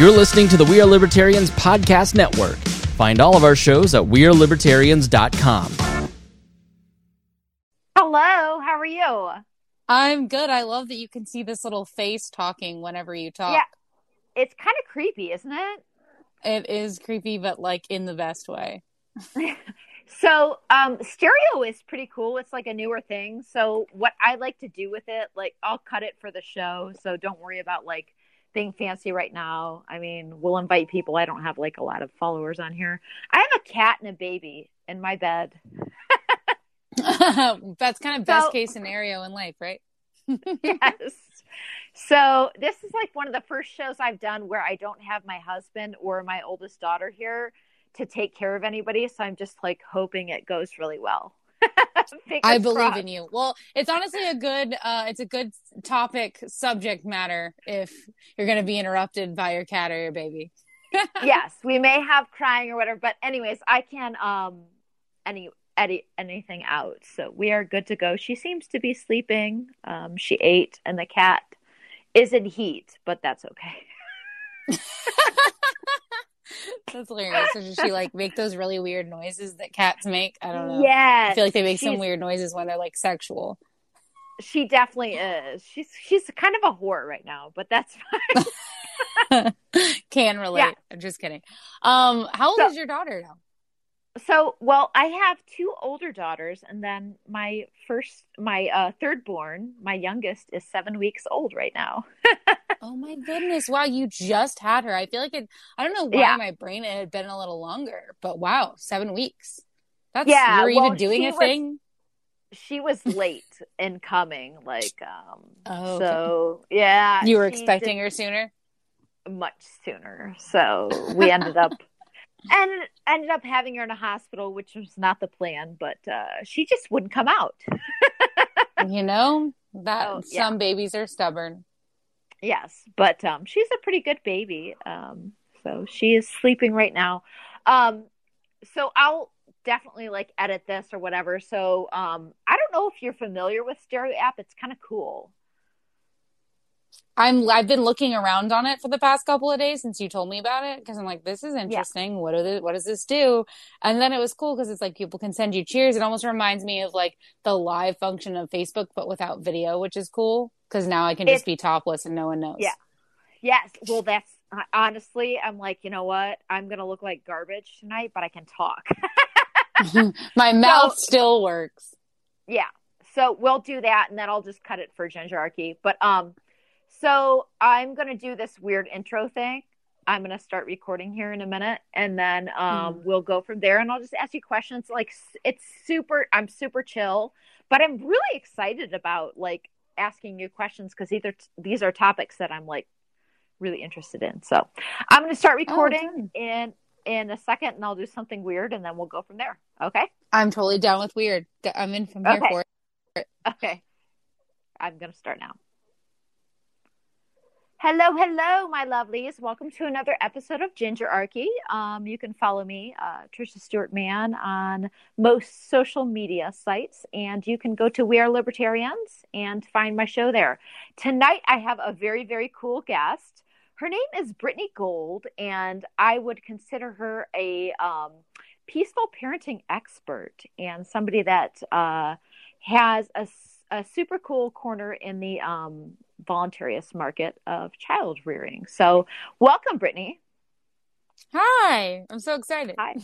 You're listening to the We Are Libertarians Podcast Network. Find all of our shows at WeareLibertarians.com. Hello, how are you? I'm good. I love that you can see this little face talking whenever you talk. Yeah. It's kind of creepy, isn't it? It is creepy, but like in the best way. so, um, stereo is pretty cool. It's like a newer thing. So, what I like to do with it, like, I'll cut it for the show. So, don't worry about like being fancy right now. I mean, we'll invite people. I don't have like a lot of followers on here. I have a cat and a baby in my bed. That's kind of best so, case scenario in life, right? yes. So this is like one of the first shows I've done where I don't have my husband or my oldest daughter here to take care of anybody. So I'm just like hoping it goes really well. I believe crossed. in you. Well, it's honestly a good uh it's a good topic subject matter if you're going to be interrupted by your cat or your baby. yes, we may have crying or whatever, but anyways, I can um any edit anything out. So we are good to go. She seems to be sleeping. Um she ate and the cat is in heat, but that's okay. That's hilarious. So does she like make those really weird noises that cats make? I don't know. Yeah. I feel like they make some weird noises when they're like sexual. She definitely is. She's she's kind of a whore right now, but that's fine. Can relate. Yeah. I'm just kidding. Um, how old so, is your daughter now? So, well, I have two older daughters, and then my first, my uh, third born, my youngest, is seven weeks old right now. oh my goodness! Wow, you just had her. I feel like it. I don't know why yeah. my brain it had been a little longer, but wow, seven weeks. That's yeah. You were well, even doing a was, thing. She was late in coming, like um. Oh, okay. so yeah. You were expecting her sooner. Much sooner, so we ended up and ended up having her in a hospital, which was not the plan, but uh, she just wouldn't come out. you know that oh, yeah. some babies are stubborn. Yes, but um, she's a pretty good baby. Um, so she is sleeping right now. Um, so I'll definitely like edit this or whatever. So um, I don't know if you're familiar with Stereo app. It's kind of cool. I'm I've been looking around on it for the past couple of days since you told me about it because I'm like this is interesting. Yeah. What do the, what does this do? And then it was cool because it's like people can send you cheers. It almost reminds me of like the live function of Facebook but without video, which is cool because now I can just be topless and no one knows. Yeah. Yes. Well, that's honestly, I'm like, you know what? I'm gonna look like garbage tonight, but I can talk. My mouth so, still works. Yeah. So we'll do that, and then I'll just cut it for Gingerarchy. But um so I'm going to do this weird intro thing. I'm going to start recording here in a minute and then um, mm. we'll go from there and I'll just ask you questions. Like it's super, I'm super chill, but I'm really excited about like asking you questions because either t- these are topics that I'm like really interested in. So I'm going to start oh, recording oh, in in a second and I'll do something weird and then we'll go from there. Okay. I'm totally down with weird. I'm in from here okay. for it. Okay. I'm going to start now. Hello, hello, my lovelies. Welcome to another episode of Gingerarchy. Um, you can follow me, uh, Trisha Stewart Mann, on most social media sites, and you can go to We Are Libertarians and find my show there. Tonight, I have a very, very cool guest. Her name is Brittany Gold, and I would consider her a um, peaceful parenting expert and somebody that uh, has a, a super cool corner in the um, voluntarist market of child rearing. So, welcome, Brittany. Hi, I'm so excited. Hi.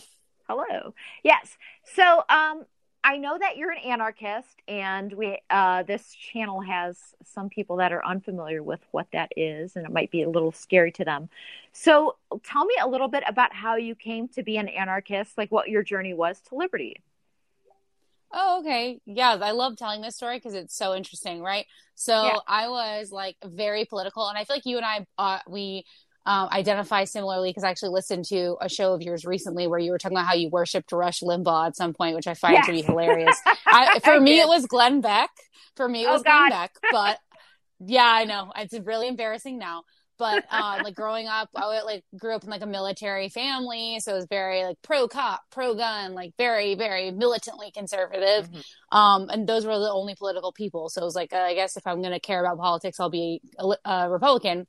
Hello. Yes. So, um, I know that you're an anarchist, and we uh, this channel has some people that are unfamiliar with what that is, and it might be a little scary to them. So, tell me a little bit about how you came to be an anarchist, like what your journey was to liberty. Oh, okay. Yeah, I love telling this story because it's so interesting, right? So yeah. I was like very political, and I feel like you and I, uh, we um, identify similarly because I actually listened to a show of yours recently where you were talking about how you worshipped Rush Limbaugh at some point, which I find yes. to be hilarious. I, for me, it was Glenn Beck. For me, it oh, was oh, Glenn Beck, but yeah, I know it's really embarrassing now but uh, like growing up, I like grew up in like a military family, so it was very like pro cop, pro gun, like very very militantly conservative. Mm-hmm. Um, and those were the only political people. So it was like, uh, I guess if I'm going to care about politics, I'll be a, a Republican.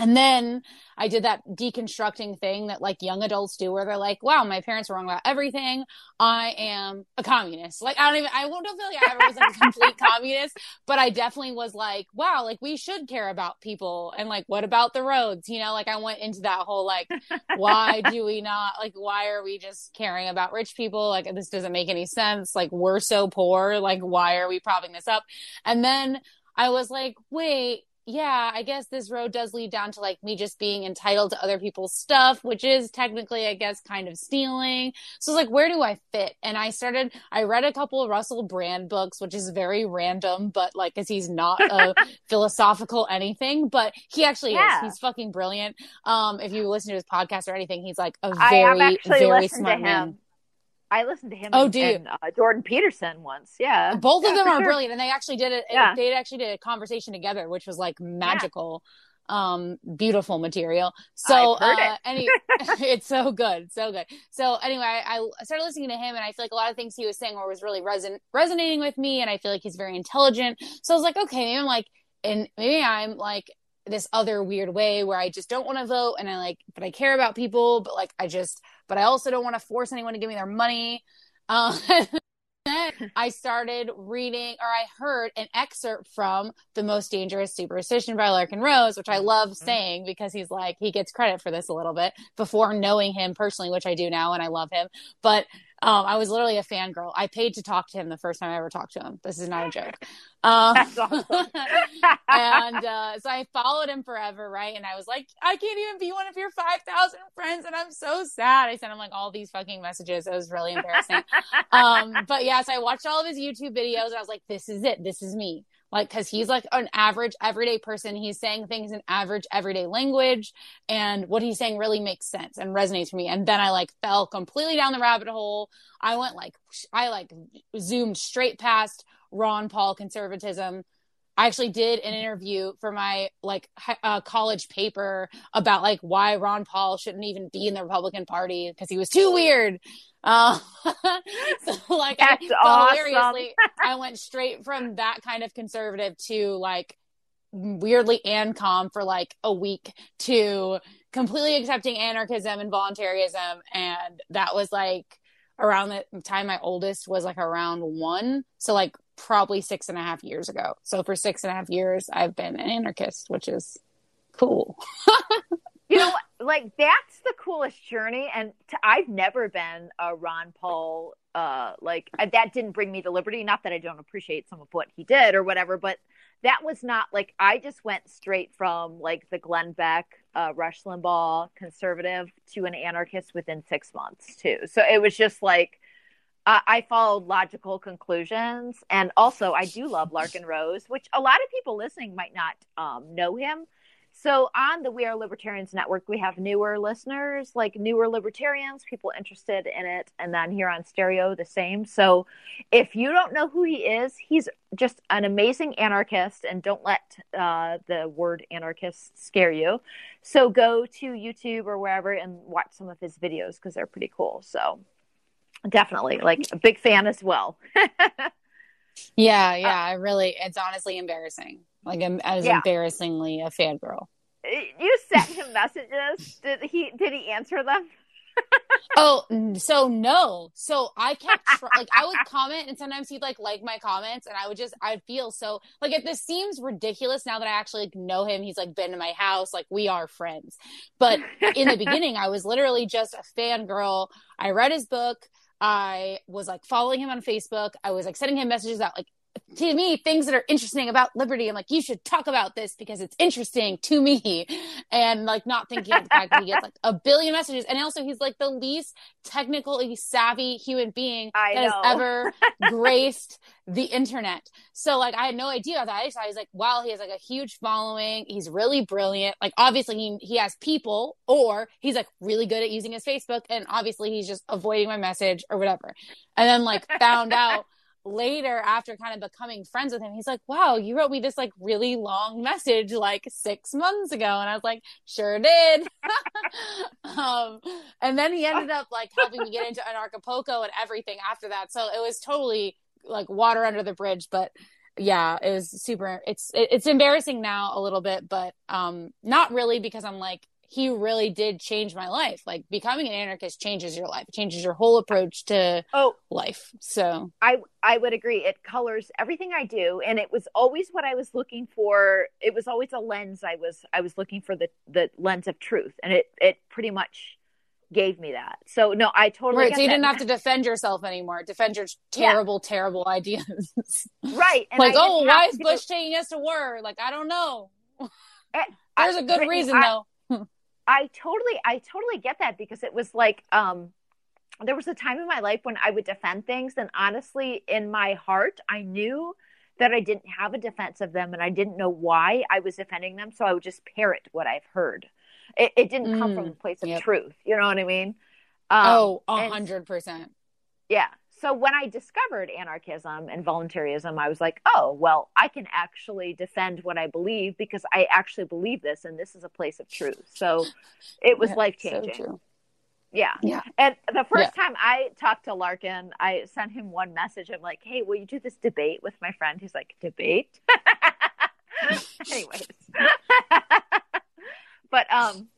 And then I did that deconstructing thing that like young adults do where they're like, wow, my parents were wrong about everything. I am a communist. Like, I don't even, I won't feel like I ever was like a complete communist, but I definitely was like, wow, like we should care about people. And like, what about the roads? You know, like I went into that whole like, why do we not, like, why are we just caring about rich people? Like, this doesn't make any sense. Like, we're so poor. Like, why are we propping this up? And then I was like, wait, yeah, I guess this road does lead down to like me just being entitled to other people's stuff, which is technically, I guess, kind of stealing. So it's like, where do I fit? And I started, I read a couple of Russell Brand books, which is very random, but like, cause he's not a philosophical anything, but he actually yeah. is. He's fucking brilliant. Um, if you listen to his podcast or anything, he's like a very, very smart man. I listened to him. Oh, and, do you? And, uh, Jordan Peterson once. Yeah, both of them are sure. brilliant, and they actually did it. Yeah. They actually did a conversation together, which was like magical. Yeah. Um, beautiful material. So, uh, it. any, it's so good, so good. So anyway, I, I, started listening to him, and I feel like a lot of things he was saying were was really reson- resonating with me, and I feel like he's very intelligent. So I was like, okay, maybe I'm like, and maybe I'm like this other weird way where I just don't want to vote, and I like, but I care about people, but like I just but I also don't want to force anyone to give me their money. Uh, I started reading, or I heard an excerpt from The Most Dangerous Superstition by Larken Rose, which I love mm-hmm. saying because he's like, he gets credit for this a little bit before knowing him personally, which I do now and I love him. But um, I was literally a fangirl. I paid to talk to him the first time I ever talked to him. This is not a joke. Um, awesome. and uh, so I followed him forever, right? And I was like, I can't even be one of your 5,000 friends. And I'm so sad. I sent him like all these fucking messages. It was really embarrassing. um, but yeah, so I watched all of his YouTube videos and I was like, this is it. This is me like because he's like an average everyday person. He's saying things in average everyday language and what he's saying really makes sense and resonates for me. And then i like fell completely down the rabbit hole. I went like i like zoomed straight past ron paul conservatism. I actually did an interview for my like uh, college paper about like why Ron Paul shouldn't even be in the Republican Party because he was too weird. Uh, so like, That's I, awesome. I went straight from that kind of conservative to like weirdly ancom for like a week to completely accepting anarchism and voluntarism, and that was like around the time my oldest was like around one. So like probably six and a half years ago. So for six and a half years, I've been an anarchist, which is cool. you know, like that's the coolest journey. And i I've never been a Ron Paul. Uh, like that didn't bring me to liberty. Not that I don't appreciate some of what he did or whatever, but that was not like I just went straight from like the Glenn Beck, uh, Rush Limbaugh conservative to an anarchist within six months too. So it was just like uh, I followed logical conclusions, and also I do love Larken Rose, which a lot of people listening might not um, know him. So on the We Are Libertarians Network, we have newer listeners, like newer libertarians, people interested in it, and then here on Stereo, the same. So if you don't know who he is, he's just an amazing anarchist, and don't let uh, the word anarchist scare you. So go to YouTube or wherever and watch some of his videos because they're pretty cool. So definitely like a big fan as well yeah yeah uh, i really it's honestly embarrassing like i'm as yeah. embarrassingly a fangirl you sent him messages. Did he did he answer them? Oh so no. So i kept tr- like i would comment and sometimes he'd like like my comments and i would just i'd feel so like if this seems ridiculous now that i actually like, know him he's like been to my house like we are friends. But in the beginning i was literally just a fangirl. I read his book. I was like following him on Facebook. I was like sending him messages out like to me things that are interesting about liberty. I'm like, you should talk about this because it's interesting to me. And like not thinking of the fact that he gets like a billion messages. And also he's like the least technically savvy human being I that know. has ever graced the internet. So like I had no idea that. I just I was like, wow, he has like a huge following. He's really brilliant. Like obviously he he has people or he's like really good at using his Facebook and obviously he's just avoiding my message or whatever. And then like found out later after kind of becoming friends with him he's like wow you wrote me this like really long message like six months ago and i was like sure did um, and then he ended up like helping me get into anarchapulco and everything after that so it was totally like water under the bridge but yeah, it was super. It's it's embarrassing now a little bit, but um, not really because I'm like he really did change my life. Like becoming an anarchist changes your life. It changes your whole approach to oh life. So I I would agree. It colors everything I do, and it was always what I was looking for. It was always a lens I was I was looking for the the lens of truth, and it it pretty much gave me that. So no, I totally right. So you that. didn't have to defend yourself anymore. Defend your terrible, yeah. terrible ideas. right. Like, oh, why is Bush taking us to war? Like, I don't know. Eh, There's a good reason I, though. I totally, I totally get that because it was like, um, there was a time in my life when I would defend things, and honestly, in my heart, I knew that I didn't have a defense of them, and I didn't know why I was defending them. So I would just parrot what I've heard. It, it didn't come from a mm, place of yep. truth. You know what I mean? Um, oh, a hundred percent. Yeah so when I discovered anarchism and voluntarism, I was like, oh, well, I can actually defend what I believe because I actually believe this and this is a place of truth. So it was yeah, life changing. So yeah. Yeah. And the first yeah. time I talked to Larken, I sent him one message. I'm like, hey, will you do this debate with my friend? He's like, debate? Anyways. but um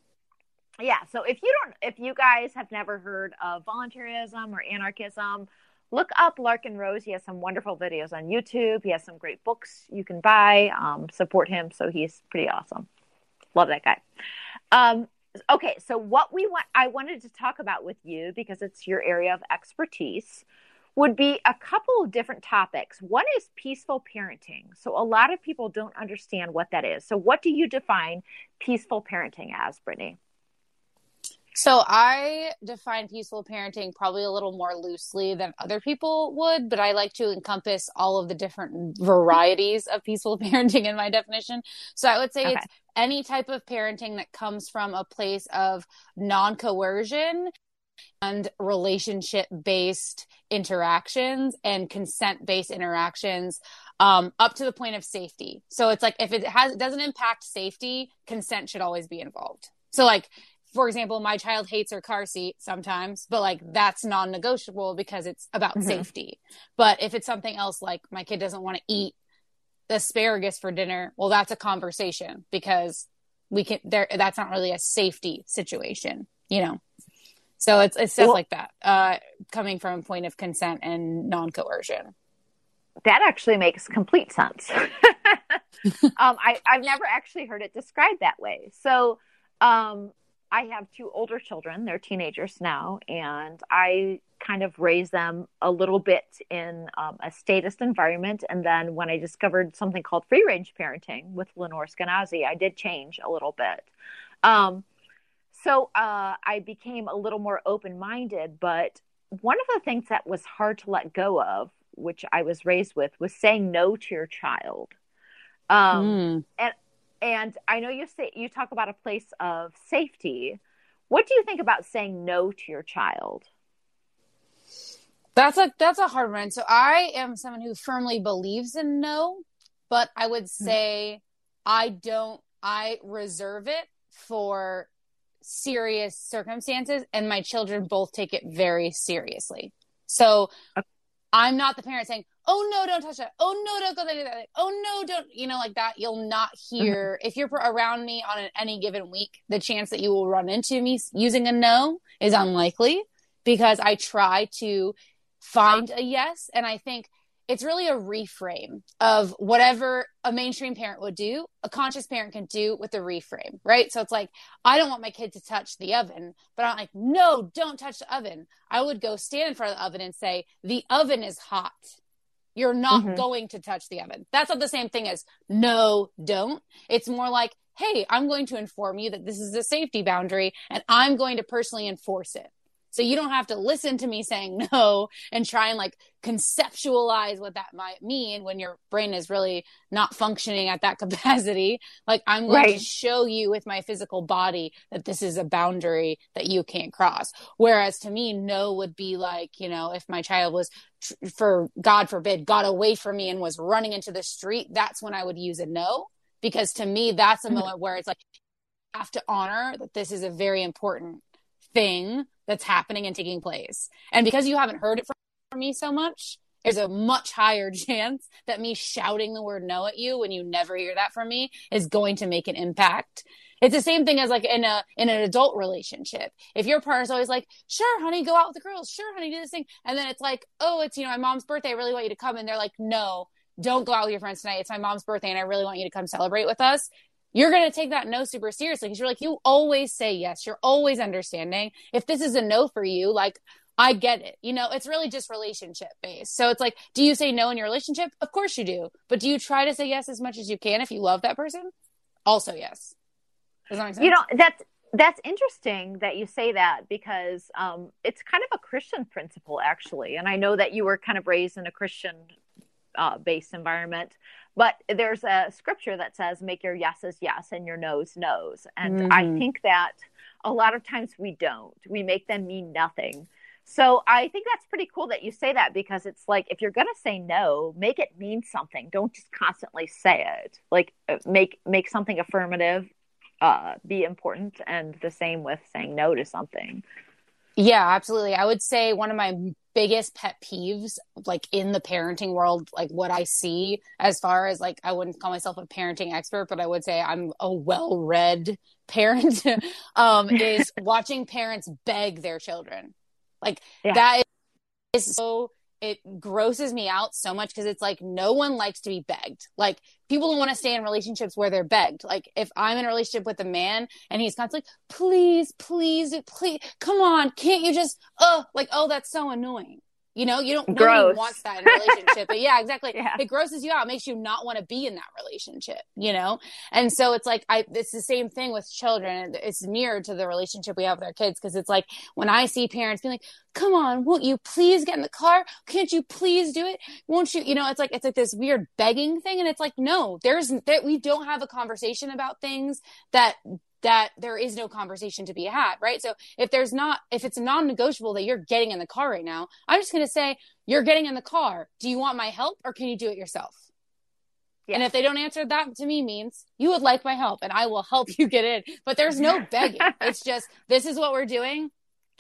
yeah, so if you don't if you guys have never heard of voluntarism or anarchism, look up Larken Rose. He has some wonderful videos on YouTube. He has some great books you can buy. Um, support him. So he's pretty awesome. Love that guy. Um, okay, so what we want, I wanted to talk about with you because it's your area of expertise, would be a couple of different topics. One is peaceful parenting. So a lot of people don't understand what that is. So what do you define peaceful parenting as, Brittany? So I define peaceful parenting probably a little more loosely than other people would, but I like to encompass all of the different varieties of peaceful parenting in my definition. So I would say okay. it's any type of parenting that comes from a place of non-coercion and relationship based interactions and consent based interactions um, up to the point of safety. So it's like if it has it doesn't impact safety, consent should always be involved. So like for example, my child hates her car seat sometimes, but like that's non negotiable because it's about mm-hmm. safety. But if it's something else like my kid doesn't want to eat asparagus for dinner, well, that's a conversation because we can there that's not really a safety situation, you know. So it's it's stuff well, like that, uh, coming from a point of consent and non coercion. That actually makes complete sense. um, I, I've never actually heard it described that way. So um, I have two older children. They're teenagers now, and I kind of raised them a little bit in um, a statist environment. And then when I discovered something called free range parenting with Lenore Skenazy, I did change a little bit. Um, so uh, I became a little more open minded. But one of the things that was hard to let go of, which I was raised with, was saying no to your child. Um, mm. And and I know you say you talk about a place of safety. What do you think about saying no to your child? That's a that's a hard one. So I am someone who firmly believes in no, but I would hmm. say mm-hmm. I don't I reserve it for serious circumstances and my children both take it very seriously. So okay. I'm not the parent saying, "Oh no, don't touch that. Oh no, don't go there." Oh no, don't you know like that? You'll not hear mm-hmm. if you're around me on an, any given week. The chance that you will run into me using a no is unlikely because I try to find a yes, and I think it's really a reframe of whatever a mainstream parent would do, a conscious parent can do with a reframe, right? So it's like, I don't want my kid to touch the oven, but I'm like, no, don't touch the oven. I would go stand in front of the oven and say, the oven is hot. You're not mm-hmm. going to touch the oven. That's not the same thing as no, don't. It's more like, hey, I'm going to inform you that this is a safety boundary and I'm going to personally enforce it. So you don't have to listen to me saying no and try and like conceptualize what that might mean when your brain is really not functioning at that capacity. Like I'm going right. to show you with my physical body that this is a boundary that you can't cross. Whereas to me, no would be like, you know, if my child was for God forbid, got away from me and was running into the street, that's when I would use a no. Because to me, that's a mm-hmm. moment where it's like, I have to honor that this is a very important thing that's happening and taking place. And because you haven't heard it from me so much, there's a much higher chance that me shouting the word no at you when you never hear that from me is going to make an impact it's the same thing as like in a in an adult relationship. If your partner's always like, "Sure, honey, go out with the girls. Sure, honey, do this thing," and then it's like, "Oh, it's you know my mom's birthday. I really want you to come," and they're like, "No, don't go out with your friends tonight. It's my mom's birthday, and I really want you to come celebrate with us." You're going to take that no super seriously because you're like, you always say yes. You're always understanding. If this is a no for you, like, I get it. You know, it's really just relationship based. So it's like, do you say no in your relationship? Of course you do. But do you try to say yes as much as you can if you love that person? Also, yes. Does that make sense? You know, that's that's interesting that you say that because um, it's kind of a Christian principle, actually. And I know that you were kind of raised in a Christian uh, based environment, but there's a scripture that says, make your yeses yes and your no's no's. And mm-hmm. I think that a lot of times we don't, we make them mean nothing. So I think that's pretty cool that you say that because it's like if you're going to say no, make it mean something. Don't just constantly say it. Like uh, make make something affirmative uh, be important and the same with saying no to something yeah absolutely i would say one of my biggest pet peeves like in the parenting world like what i see as far as like i wouldn't call myself a parenting expert but i would say i'm a well-read parent um is watching parents beg their children like yeah. that is so it grosses me out so much because it's like no one likes to be begged. Like people don't want to stay in relationships where they're begged. Like if I'm in a relationship with a man and he's constantly, please, please, please, come on, can't you just, oh, like, oh, that's so annoying. You know, you don't nobody wants that in a relationship. but yeah, exactly. Yeah. It grosses you out, it makes you not want to be in that relationship, you know? And so it's like I it's the same thing with children. It's near to the relationship we have with our kids because it's like when I see parents being like, Come on, won't you please get in the car? Can't you please do it? Won't you? You know, it's like it's like this weird begging thing. And it's like, no, there's that we don't have a conversation about things that that there is no conversation to be had, right? So if there's not, if it's non-negotiable that you're getting in the car right now, I'm just going to say, you're getting in the car. Do you want my help or can you do it yourself? Yeah. And if they don't answer that to me means you would like my help and I will help you get in. But there's no begging. it's just, this is what we're doing.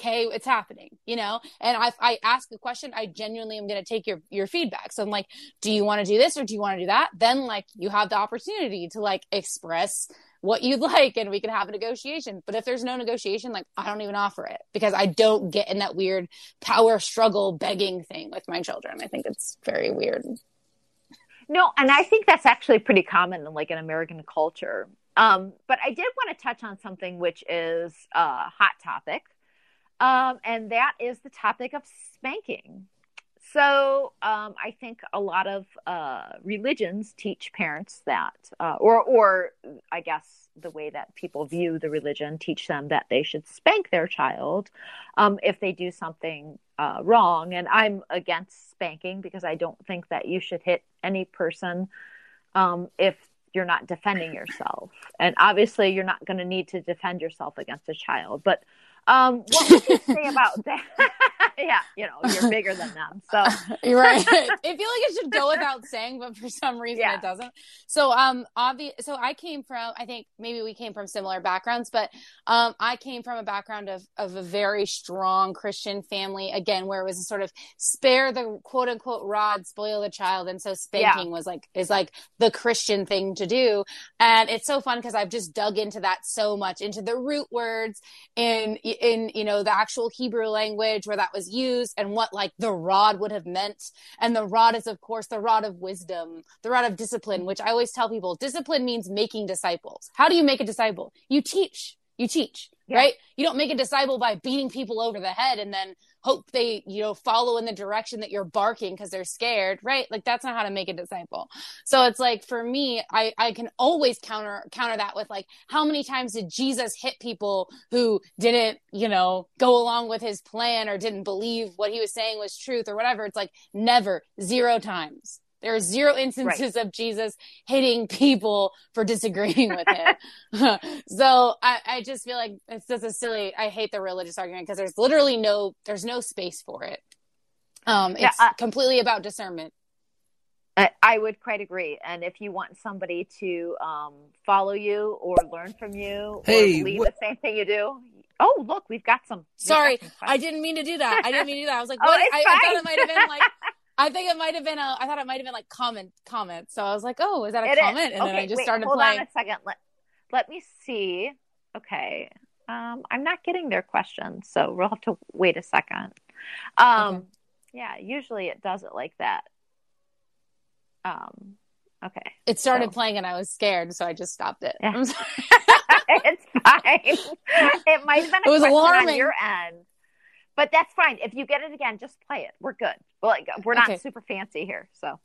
Okay, it's happening, you know? And I, I ask a question, I genuinely am going to take your, your feedback. So I'm like, do you want to do this or do you want to do that? Then like you have the opportunity to like express what you'd like and we can have a negotiation. But if there's no negotiation, like I don't even offer it because I don't get in that weird power struggle begging thing with my children. I think it's very weird. No, and I think that's actually pretty common in like an American culture. Um, but I did want to touch on something which is a hot topic. Um, and that is the topic of spanking. So um, I think a lot of uh, religions teach parents that, uh, or or I guess the way that people view the religion teach them that they should spank their child um, if they do something uh, wrong. And I'm against spanking because I don't think that you should hit any person um, if you're not defending yourself. And obviously, you're not going to need to defend yourself against a child, but um, what would you say about that? yeah, you know, you're bigger than them. So you're right. I feel like it should go without saying, but for some reason yeah. it doesn't. So um obvious so I came from I think maybe we came from similar backgrounds, but um I came from a background of of a very strong Christian family, again, where it was a sort of spare the quote unquote rod, spoil the child. And so spanking yeah. was like is like the Christian thing to do. And it's so fun because I've just dug into that so much, into the root words in in you know the actual Hebrew language where that was used and what like the rod would have meant. And the rod is of course the rod of wisdom, the rod of discipline, which I always tell people discipline means making disciples. How do you make a disciple? You teach. You teach, yeah. right? You don't make a disciple by beating people over the head and then hope they, you know, follow in the direction that you're barking because they're scared, right? Like that's not how to make a disciple. So it's like for me, I, I can always counter counter that with like how many times did Jesus hit people who didn't, you know, go along with his plan or didn't believe what he was saying was truth or whatever. It's like never, zero times. There are zero instances right. of Jesus hitting people for disagreeing with him. so I, I, just feel like it's just a silly. I hate the religious argument because there's literally no there's no space for it. Um, it's yeah, uh, completely about discernment. I would quite agree. And if you want somebody to um, follow you or learn from you hey, or believe what? the same thing you do, oh look, we've got some. Sorry, got some I didn't mean to do that. I didn't mean to do that. I was like, oh, what? I, I, thought it might have been like I think it might have been a. I thought it might have been like comment comment. So I was like, oh, is that a It comment? is. And then Okay, I just wait, started hold playing. on a second. Let, let me see. Okay. Um, I'm not getting their questions, so we'll have to wait a second. Um, Okay. yeah, usually it does it like that. Um, okay. It started So- playing and I was scared, so I just stopped it. Yeah. I'm sorry. it's fine. It might have been a It was question on alarming. your end, but that's fine. If you get it again, just play it. We're good. Like we're not Okay. super fancy here, so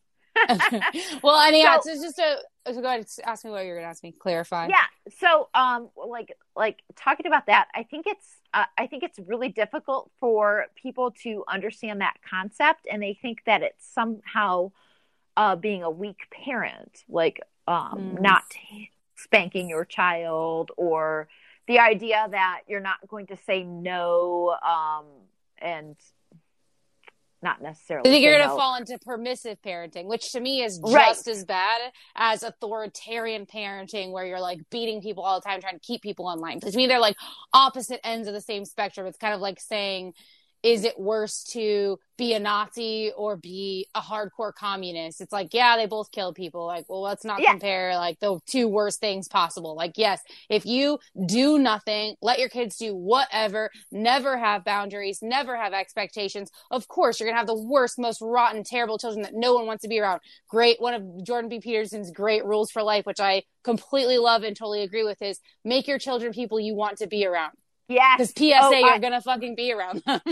well, anyhow, So- so, just to so go ahead, ask me what you're gonna ask me. Clarify. yeah. So um, like like talking about that, I think it's uh, I think it's really difficult for people to understand that concept, and they think that it's somehow uh, being a weak parent, like um, Mm. not spanking your child, or the idea that you're not going to say no, um, and not necessarily. I think you're going to fall into permissive parenting, which to me is Right. just as bad as authoritarian parenting, where you're like beating people all the time, trying to keep people online. Because to me, they're like opposite ends of the same spectrum. It's kind of like saying, is it worse to be a Nazi or be a hardcore communist? It's like, yeah, they both kill people. Like, well, let's not Yeah. compare like the two worst things possible. Like, yes, if you do nothing, let your kids do whatever, never have boundaries, never have expectations, of course, you're going to have the worst, most rotten, terrible children that no one wants to be around. Great. One of Jordan B. Peterson's great rules for life, which I completely love and totally agree with, is make your children people you want to be around. Yes. Because PSA, Oh, I- you're going to fucking be around them.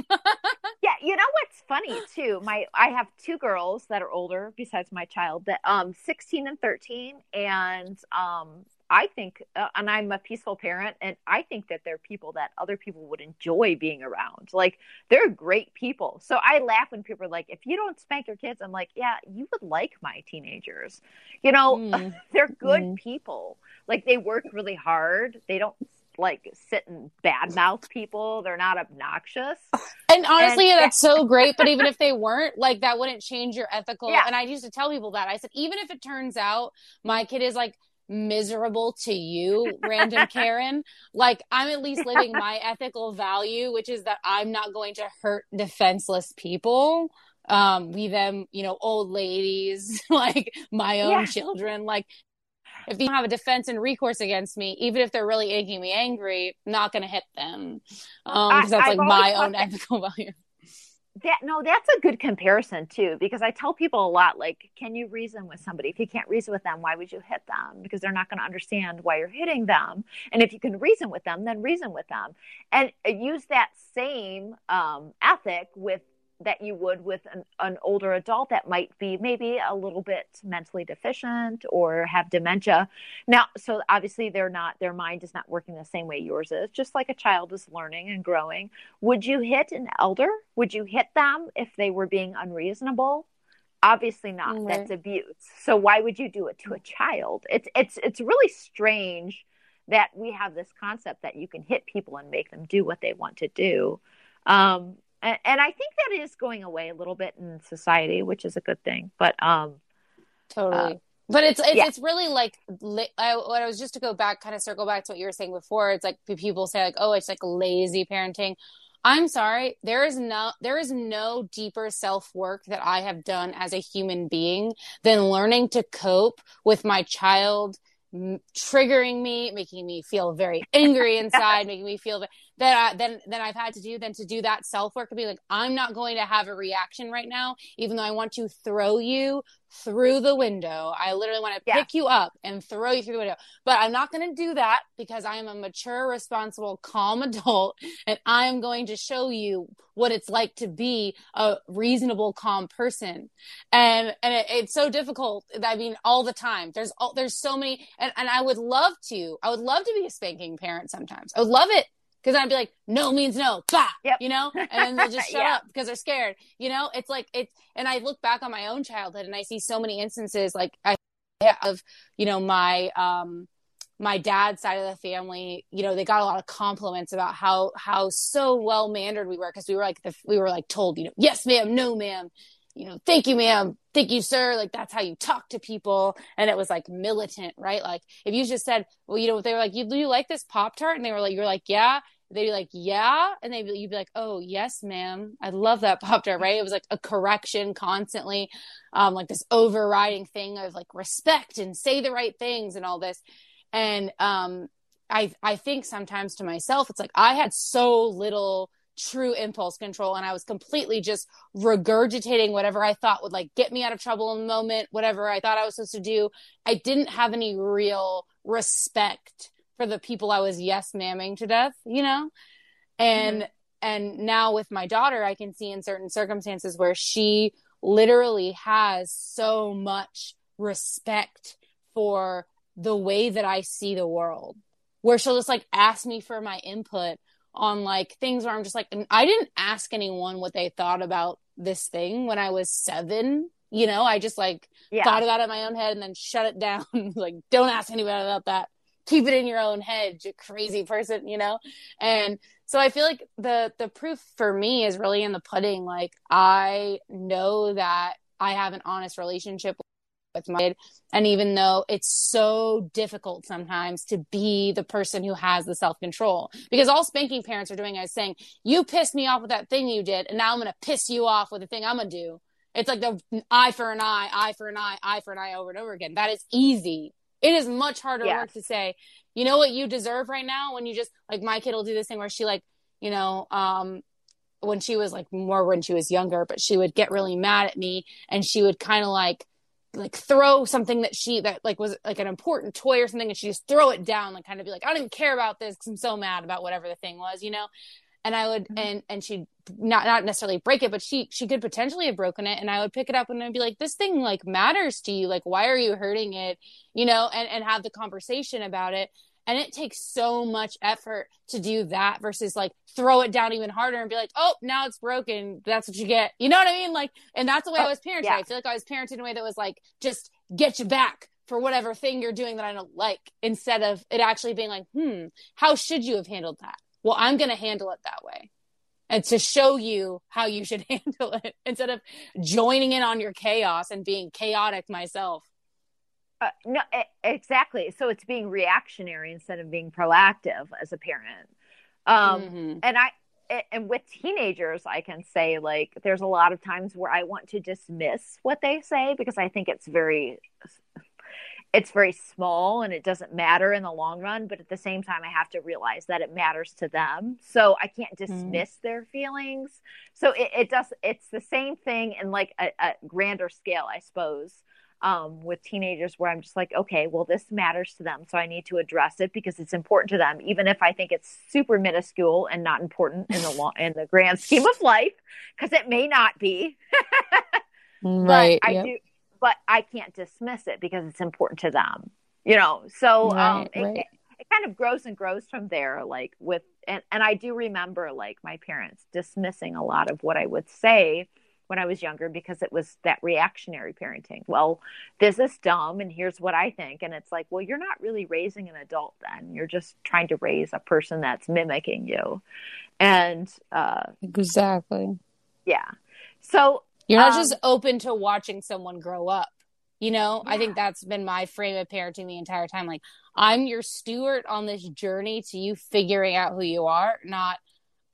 Yeah, you know what's funny too? My I have two girls that are older besides my child that um 16 and 13 and um I think uh, and I'm a peaceful parent and I think that they're people that other people would enjoy being around. Like they're great people. So I laugh when people are like if you don't spank your kids I'm like, yeah, you would like my teenagers. You know, Mm. they're good Mm. people. Like they work really hard. They don't like sit and badmouth people. They're not obnoxious. And honestly, And- that's so great. But even if they weren't, like that wouldn't change your ethical. Yeah. And I used to tell people that. I said, even if it turns out my kid is like miserable to you, random Karen, like I'm at least living my ethical value, which is that I'm not going to hurt defenseless people. Um, we them, you know, old ladies, like my own Yeah. children, like if you don't have a defense and recourse against me, even if they're really making me angry, I'm not going to hit them. Um, because that's I've like my own that- ethical value. That no, that's a good comparison too, because I tell people a lot like, can you reason with somebody? If you can't reason with them, why would you hit them? Because they're not going to understand why you're hitting them. And if you can reason with them, then reason with them, and uh, use that same um, ethic with that you would with an, an older adult that might be maybe a little bit mentally deficient or have dementia. Now, so obviously they're not, their mind is not working the same way yours is, just like a child is learning and growing. Would you hit an elder? Would you hit them if they were being unreasonable? Obviously not. Right. That's abuse. So why would you do it to a child? It's it's it's really strange that we have this concept that you can hit people and make them do what they want to do. Um, and, and I think that is going away a little bit in society, which is a good thing. But um, Totally. but it's it's, yeah. it's really like I, what I was just to go back, kind of circle back to what you were saying before. It's like people say like, oh, it's like lazy parenting. I'm sorry. There is no there is no deeper self work that I have done as a human being than learning to cope with my child m- triggering me, making me feel very angry inside, making me feel that I, then then I've had to do then to do that self work and be like I'm not going to have a reaction right now, even though I want to throw you through the window. I literally want to Yeah. pick you up and throw you through the window, but I'm not going to do that because I am a mature, responsible, calm adult, and I am going to show you what it's like to be a reasonable, calm person. And and it, it's so difficult. I mean, all the time. There's all, there's so many, and and I would love to. I would love to be a spanking parent sometimes. I would love it because I'd be like, no means no, bah, Yep. you know, and then they'll just shut Yeah. up because they're scared. You know, it's like it's, and I look back on my own childhood and I see so many instances like I of, you know, my um my dad's side of the family, you know, they got a lot of compliments about how how so well mannered we were because we were like the, we were like told, you know, yes, ma'am, no, ma'am, you know, thank you, ma'am, thank you, sir. Like that's how you talk to people, and it was like militant, right? Like if you just said, well, you know, they were like, you do you like this pop tart, and they were like, you're like, yeah. They'd be like, "Yeah," and they you'd be like, "Oh, yes, ma'am. I love that pop tart." Right? It was like a correction constantly, um, like this overriding thing of like respect and say the right things and all this. And um, I I think sometimes to myself, it's like I had so little true impulse control and I was completely just regurgitating whatever I thought would like get me out of trouble in the moment, whatever I thought I was supposed to do. I didn't have any real respect for the people I was yes mamming to death, you know? And mm-hmm. and now with my daughter, I can see in certain circumstances where she literally has so much respect for the way that I see the world. Where she'll just like ask me for my input on like things where I'm just like, I didn't ask anyone what they thought about this thing when I was seven. You know, I just like yeah. thought about it in my own head and then shut it down. like, don't ask anybody about that keep it in your own head, you crazy person, you know? And so I feel like the the proof for me is really in the pudding. Like I know that I have an honest relationship with my kid. And even though it's so difficult sometimes to be the person who has the self control, because all spanking parents are doing is saying, You pissed me off with that thing you did, and now I'm going to piss you off with the thing I'm going to do. It's like the eye for an eye, eye for an eye, eye for an eye over and over again. That is easy. It is much harder yes. work to say, you know what you deserve right now when you just like my kid will do this thing where she like, you know, um when she was like more when she was younger, but she would get really mad at me and she would kind of like like throw something that she that like was like an important toy or something and she just throw it down like kind of be like I don't even care about this because I'm so mad about whatever the thing was, you know and I would mm-hmm. and and she'd not not necessarily break it, but she she could potentially have broken it, and I would pick it up and I'd be like, "This thing like matters to you. Like, why are you hurting it?" You know, and and have the conversation about it. And it takes so much effort to do that versus like throw it down even harder and be like, "Oh, now it's broken. That's what you get." You know what I mean? Like, and that's the way I was parented. Yeah. I feel like I was parented in a way that was like, just get you back for whatever thing you're doing that I don't like, instead of it actually being like, "Hmm, how should you have handled that?" Well, I'm going to handle it that way. And to show you how you should handle it instead of joining in on your chaos and being chaotic myself. Uh, no, exactly. So it's being reactionary instead of being proactive as a parent. Um, mm-hmm. And I, and with teenagers, I can say like there's a lot of times where I want to dismiss what they say because I think it's very it's very small and it doesn't matter in the long run but at the same time i have to realize that it matters to them so i can't mm-hmm. dismiss mm. their feelings so it, it, does it's the same thing in like a, a grander scale i suppose um, with teenagers where i'm just like okay well this matters to them so i need to address it because it's important to them even if i think it's super minuscule and not important in the long in the grand scheme of life because it may not be right i yep. do but I can't dismiss it because it's important to them, you know. So right, um, it, right. it, it, kind of grows and grows from there. Like with and and I do remember like my parents dismissing a lot of what I would say when I was younger because it was that reactionary parenting. Well, this is dumb and here's what I think. And it's like, well, you're not really raising an adult then. You're just trying to raise a person that's mimicking you. And uh Exactly. Yeah. So you're not um, just open to watching someone grow up. You know, yeah. I think that's been my frame of parenting the entire time. Like, I'm your steward on this journey to you figuring out who you are, not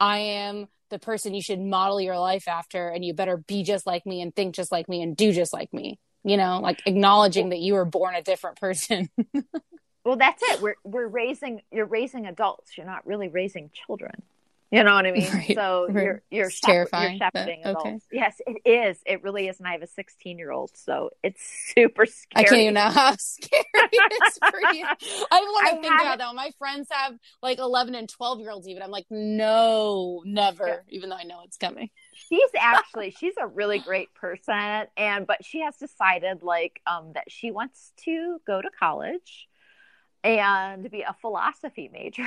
I am the person you should model your life after, and you better be just like me and think just like me and do just like me. You know, like acknowledging that you were born a different person. well, that's it. We're we're raising you're raising adults. You're not really raising children. You know what I mean? Right, so right. you're you're it's terrifying. You're shepherding but, okay. Yes, it is. It really is. And I have a 16 year old, so it's super scary. I can't even know how scary it is for you. I want to think about that. My friends have like 11 and 12 year olds. Even I'm like, no, never. Yeah. Even though I know it's coming. She's actually she's a really great person, and but she has decided like um that she wants to go to college and be a philosophy major.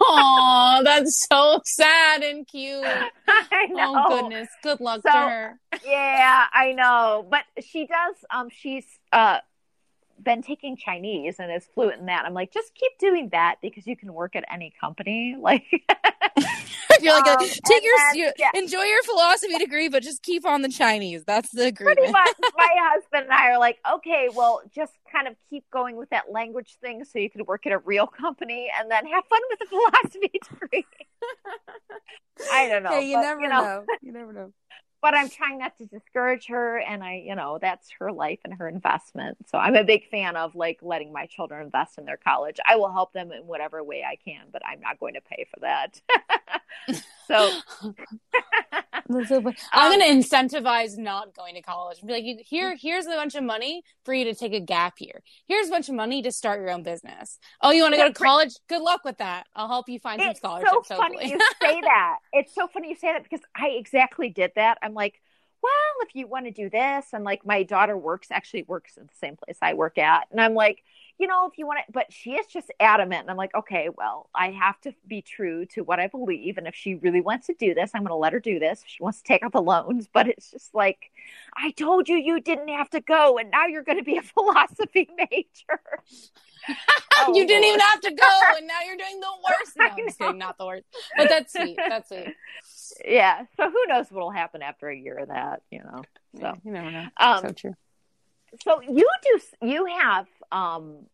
Oh, that's so sad and cute. I know. Oh goodness. Good luck so, to her. Yeah, I know. But she does um she's uh been taking Chinese and is fluent in that. I'm like, just keep doing that because you can work at any company. Like You're like, um, take your then, you, yeah. enjoy your philosophy degree, but just keep on the Chinese. That's the agreement. Pretty much. My husband and I are like, okay, well, just kind of keep going with that language thing, so you can work at a real company, and then have fun with the philosophy degree. I don't know. Hey, you but, never you know. know. You never know but I'm trying not to discourage her. And I, you know, that's her life and her investment. So I'm a big fan of like letting my children invest in their college. I will help them in whatever way I can, but I'm not going to pay for that. so I'm um, going to incentivize not going to college. Be like, here, here's a bunch of money for you to take a gap year. Here's a bunch of money to start your own business. Oh, you want to go to college? Good luck with that. I'll help you find it's some scholarships. so funny you say that. It's so funny you say that because I exactly did that. I'm like, well, if you want to do this, and like my daughter works, actually works in the same place I work at, and I'm like, you know, if you want to, but she is just adamant. And I'm like, okay, well, I have to be true to what I believe. And if she really wants to do this, I'm going to let her do this. She wants to take out the loans, but it's just like, I told you you didn't have to go. And now you're going to be a philosophy major. oh, you didn't even have to go. And now you're doing the worst. No, I'm kidding, not the worst. But that's sweet. That's sweet. Yeah. So who knows what will happen after a year of that, you know? So you never know. Um, so true. So you do, you have um,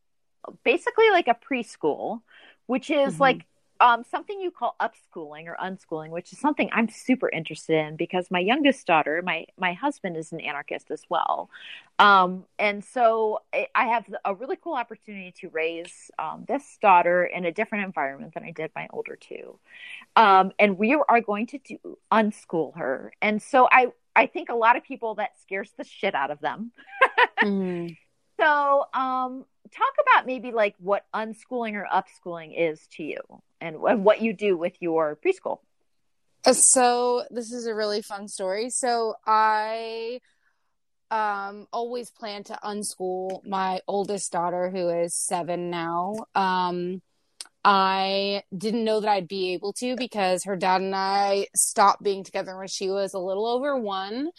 basically like a preschool, which is mm-hmm. like um, something you call upschooling or unschooling, which is something I'm super interested in because my youngest daughter, my my husband is an anarchist as well, um, and so I have a really cool opportunity to raise um, this daughter in a different environment than I did my older two, um, and we are going to do unschool her, and so I I think a lot of people that scares the shit out of them. mm-hmm. So, um, talk about maybe like what unschooling or upschooling is to you and, and what you do with your preschool. Uh, so, this is a really fun story. So, I um always plan to unschool my oldest daughter who is 7 now. Um I didn't know that I'd be able to because her dad and I stopped being together when she was a little over 1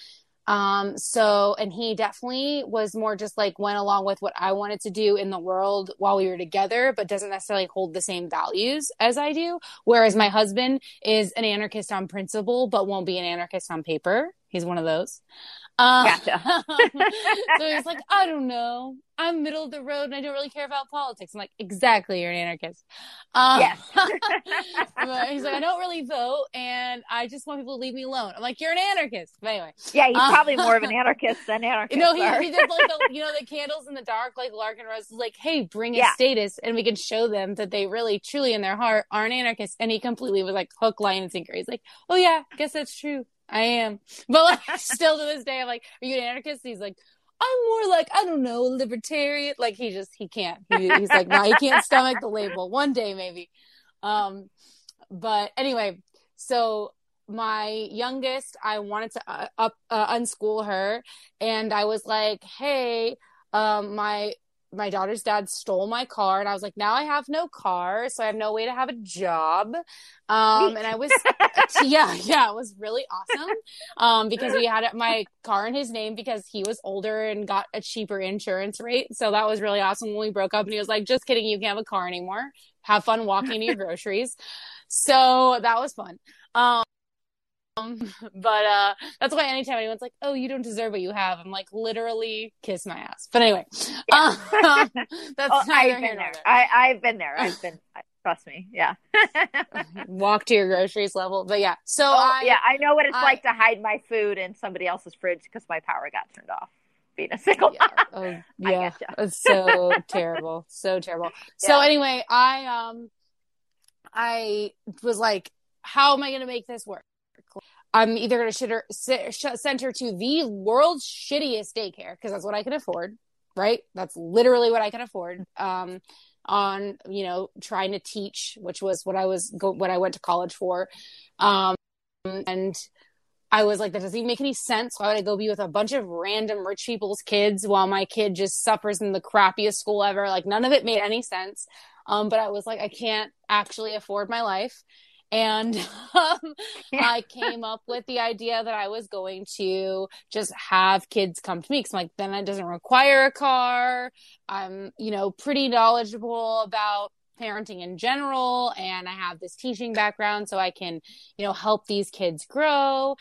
um, so, and he definitely was more just like went along with what I wanted to do in the world while we were together, but doesn't necessarily hold the same values as I do. Whereas my husband is an anarchist on principle, but won't be an anarchist on paper. He's one of those. Um, gotcha. so he's like, I don't know. I'm middle of the road and I don't really care about politics. I'm like, exactly, you're an anarchist. Um, yes. he's like, I don't really vote and I just want people to leave me alone. I'm like, you're an anarchist. But anyway. Yeah, he's uh, probably more of an anarchist than anarchist. You know, he, he did like the, you know, the candles in the dark, like Larken Rose, is like, hey, bring a yeah. statist and we can show them that they really, truly in their heart are an anarchist. And he completely was like hook, line, and sinker. He's like, oh yeah, guess that's true. I am. But like still to this day, I'm like, are you an anarchist? He's like, I'm more like, I don't know, libertarian. Like he just he can't. He, he's like, no, he can't stomach the label. One day maybe. Um but anyway, so my youngest, I wanted to uh, up uh, unschool her and I was like, "Hey, um my my daughter's dad stole my car and I was like, now I have no car, so I have no way to have a job. Um, and I was, yeah, yeah, it was really awesome. Um, because we had my car in his name because he was older and got a cheaper insurance rate. So that was really awesome when we broke up and he was like, just kidding, you can't have a car anymore. Have fun walking to your groceries. So that was fun. Um, um, but uh, that's why anytime anyone's like, "Oh, you don't deserve what you have," I'm like, literally kiss my ass. But anyway, yeah. um, that's oh, I've been there. I, I've been there. I've been. Trust me. Yeah. Walk to your groceries level, but yeah. So oh, I, yeah, I know what it's I, like to hide my food in somebody else's fridge because my power got turned off. Being a single yeah. Oh, yeah. It's so terrible. So terrible. Yeah. So anyway, I um, I was like, how am I going to make this work? I'm either going to send her to the world's shittiest daycare because that's what I can afford, right? That's literally what I can afford. Um, on you know trying to teach, which was what I was go- what I went to college for, um, and I was like, that doesn't even make any sense. Why would I go be with a bunch of random rich people's kids while my kid just suffers in the crappiest school ever? Like none of it made any sense. Um, but I was like, I can't actually afford my life and um, I came up with the idea that I was going to just have kids come to me because like then it doesn't require a car. I'm you know pretty knowledgeable about parenting in general and I have this teaching background so I can, you know, help these kids grow.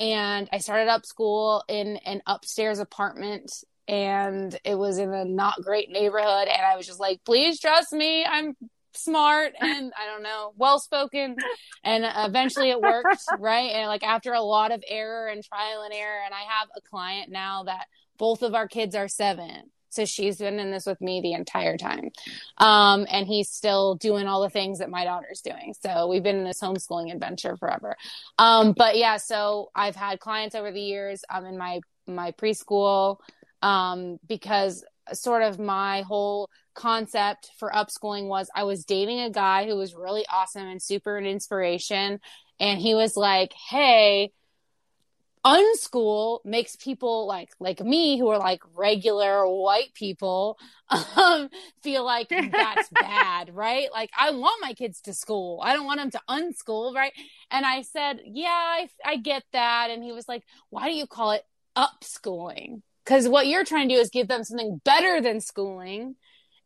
And I started up school in an upstairs apartment and it was in a not great neighborhood and I was just like, please trust me. I'm smart and I don't know, well spoken. And eventually it worked, right? And like after a lot of error and trial and error, and I have a client now that both of our kids are seven. So she's been in this with me the entire time. Um, and he's still doing all the things that my daughter's doing. So we've been in this homeschooling adventure forever. Um, but yeah, so I've had clients over the years um, in my, my preschool um, because sort of my whole concept for upschooling was I was dating a guy who was really awesome and super an inspiration. And he was like, Hey, unschool makes people like like me who are like regular white people um feel like that's bad right? Like i want my kids to school. I don't want them to unschool right? And i said yeah i, I get that. And he was like why do you call it upschooling? Because what you're trying to do is give them something better than schooling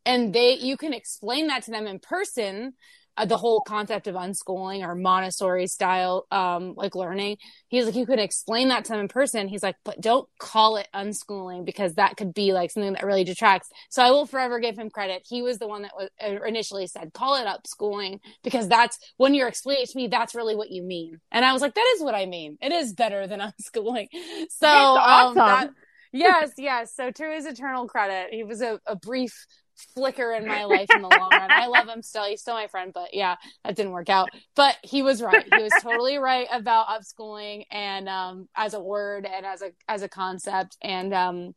and they you can explain that to them in person uh, the whole concept of unschooling or Montessori style, um, like learning. He's like, you can explain that to them in person. He's like, but don't call it unschooling because that could be like something that really detracts. So I will forever give him credit. He was the one that was uh, initially said, call it upschooling because that's when you're explaining to me, that's really what you mean. And I was like, that is what I mean. It is better than unschooling. So, um, awesome. um, that, yes, yes. So to his eternal credit, he was a, a brief flicker in my life in the long run. I love him still. He's still my friend, but yeah, that didn't work out. But he was right. He was totally right about upschooling and um as a word and as a as a concept. And um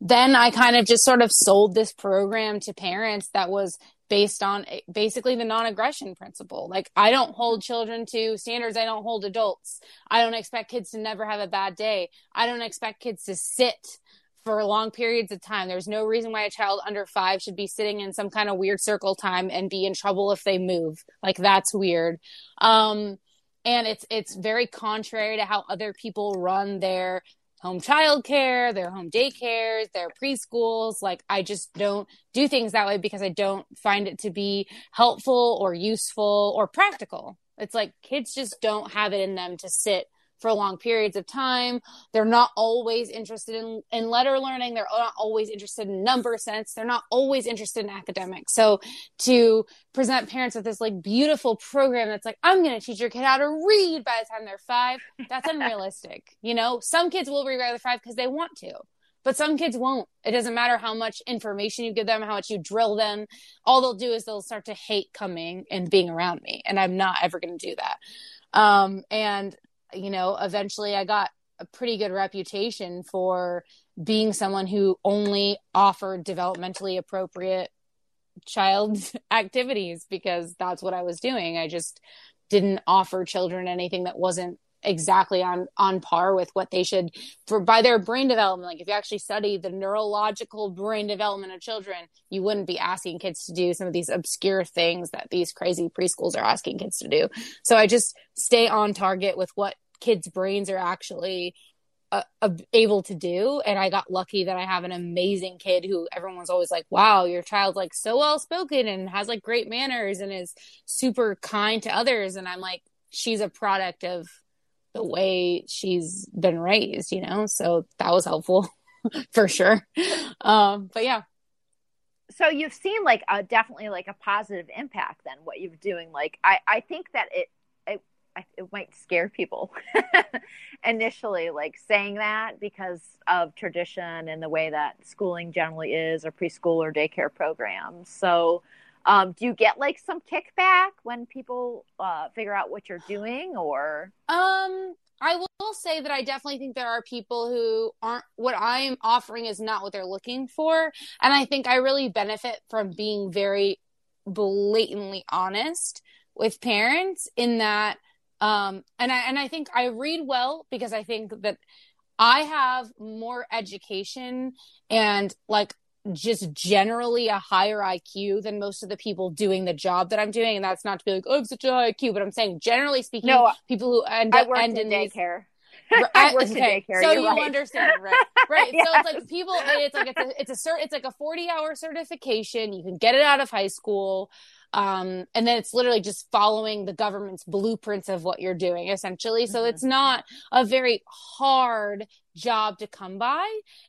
then I kind of just sort of sold this program to parents that was based on basically the non-aggression principle. Like I don't hold children to standards I don't hold adults. I don't expect kids to never have a bad day. I don't expect kids to sit for long periods of time. There's no reason why a child under five should be sitting in some kind of weird circle time and be in trouble if they move. Like that's weird. Um, and it's it's very contrary to how other people run their home childcare, their home daycares, their preschools. Like I just don't do things that way because I don't find it to be helpful or useful or practical. It's like kids just don't have it in them to sit for long periods of time. They're not always interested in, in letter learning. They're not always interested in number sense. They're not always interested in academics. So to present parents with this like beautiful program that's like, I'm going to teach your kid how to read by the time they're five, that's unrealistic. you know, some kids will read by the five because they want to but some kids won't. It doesn't matter how much information you give them, how much you drill them. All they'll do is they'll start to hate coming and being around me. And I'm not ever going to do that. Um, and you know, eventually I got a pretty good reputation for being someone who only offered developmentally appropriate child activities because that's what I was doing. I just didn't offer children anything that wasn't exactly on on par with what they should for by their brain development. Like if you actually study the neurological brain development of children you wouldn't be asking kids to do some of these obscure things that these crazy preschools are asking kids to do. So i just stay on target with what kids brains are actually uh, uh, able to do. And i got lucky that i have an amazing kid who everyone's always like wow your child's like so well spoken and has like great manners and is super kind to others. And i'm like she's a product of the way she's been raised, you know? So that was helpful for sure. Um, but yeah. So you've seen like a definitely like a positive impact then what you're doing. Like I, I think that it, it, it might scare people initially, like saying that because of tradition and the way that schooling generally is or preschool or daycare programs. So, um, do you get like some kickback when people uh, figure out what you're doing or? Um, I will say that I definitely think there are people who aren't what I am offering is not what they're looking for. And I think I really benefit from being very blatantly honest with parents in that um and I and I think I read well because I think that I have more education and like just generally a higher IQ than most of the people doing the job that I'm doing. And that's not to be like, oh, I'm such a high IQ, but I'm saying generally speaking, no, people who end up end in daycare. I work okay. daycare, so you right. understand, right? Right. So it's like people. It's like it's a it's a cert. It's like a forty hour certification. You can get it out of high school. Um, and then it's literally just following the government's blueprints of what you're doing essentially. So mm-hmm. it's not a very hard job to come by.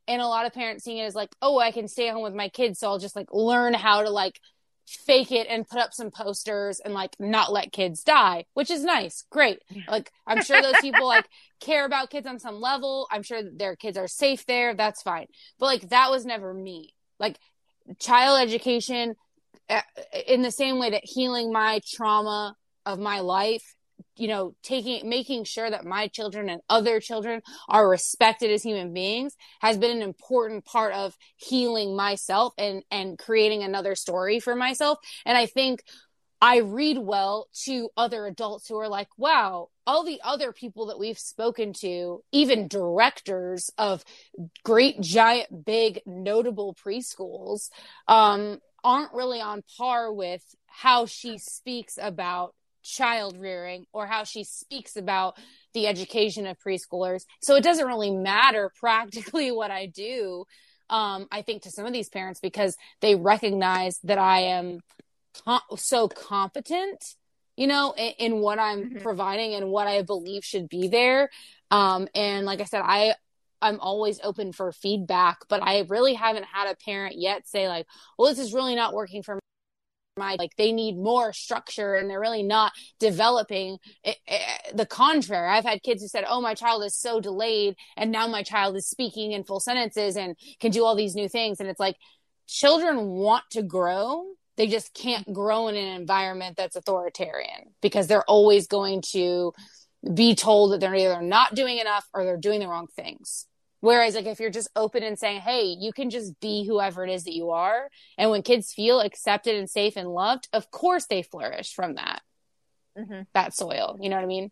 And a lot of parents seeing it as like, oh, I can stay home with my kids. So I'll just like learn how to like fake it and put up some posters and like not let kids die, which is nice. Great. Like I'm sure those people like care about kids on some level. I'm sure their kids are safe there. That's fine. But like that was never me. Like child education uh, in the same way that healing my trauma of my life you know taking making sure that my children and other children are respected as human beings has been an important part of healing myself and and creating another story for myself. And i think i read well to other adults who are like wow all the other people that we've spoken to even directors of great giant big notable preschools um aren't really on par with how she speaks about child rearing or how she speaks about the education of preschoolers. So it doesn't really matter practically what I do. Um, I think to some of these parents because they recognize that I am so competent, you know, in, in what I'm mm-hmm. providing and what I believe should be there. Um, and like I said, I I'm always open for feedback, but I really haven't had a parent yet say like, "Well, this is really not working for my like they need more structure and they're really not developing it, it, the contrary. I've had kids who said oh my child is so delayed and now my child is speaking in full sentences and can do all these new things. And it's like children want to grow. They just can't grow in an environment that's authoritarian because they're always going to be told that they're either not doing enough or they're doing the wrong things Whereas, like, if you're just open and saying, hey, you can just be whoever it is that you are. And when kids feel accepted and safe and loved, of course they flourish from that, mm-hmm. that soil. You know what I mean?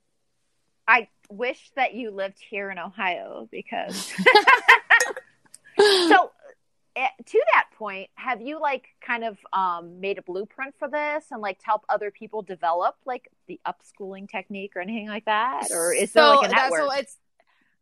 I wish that you lived here in Ohio because. so, eh, to that point, have you like kind of um, made a blueprint for this and like to help other people develop like the upschooling technique or anything like that? Or is so there like a network? That's, so it's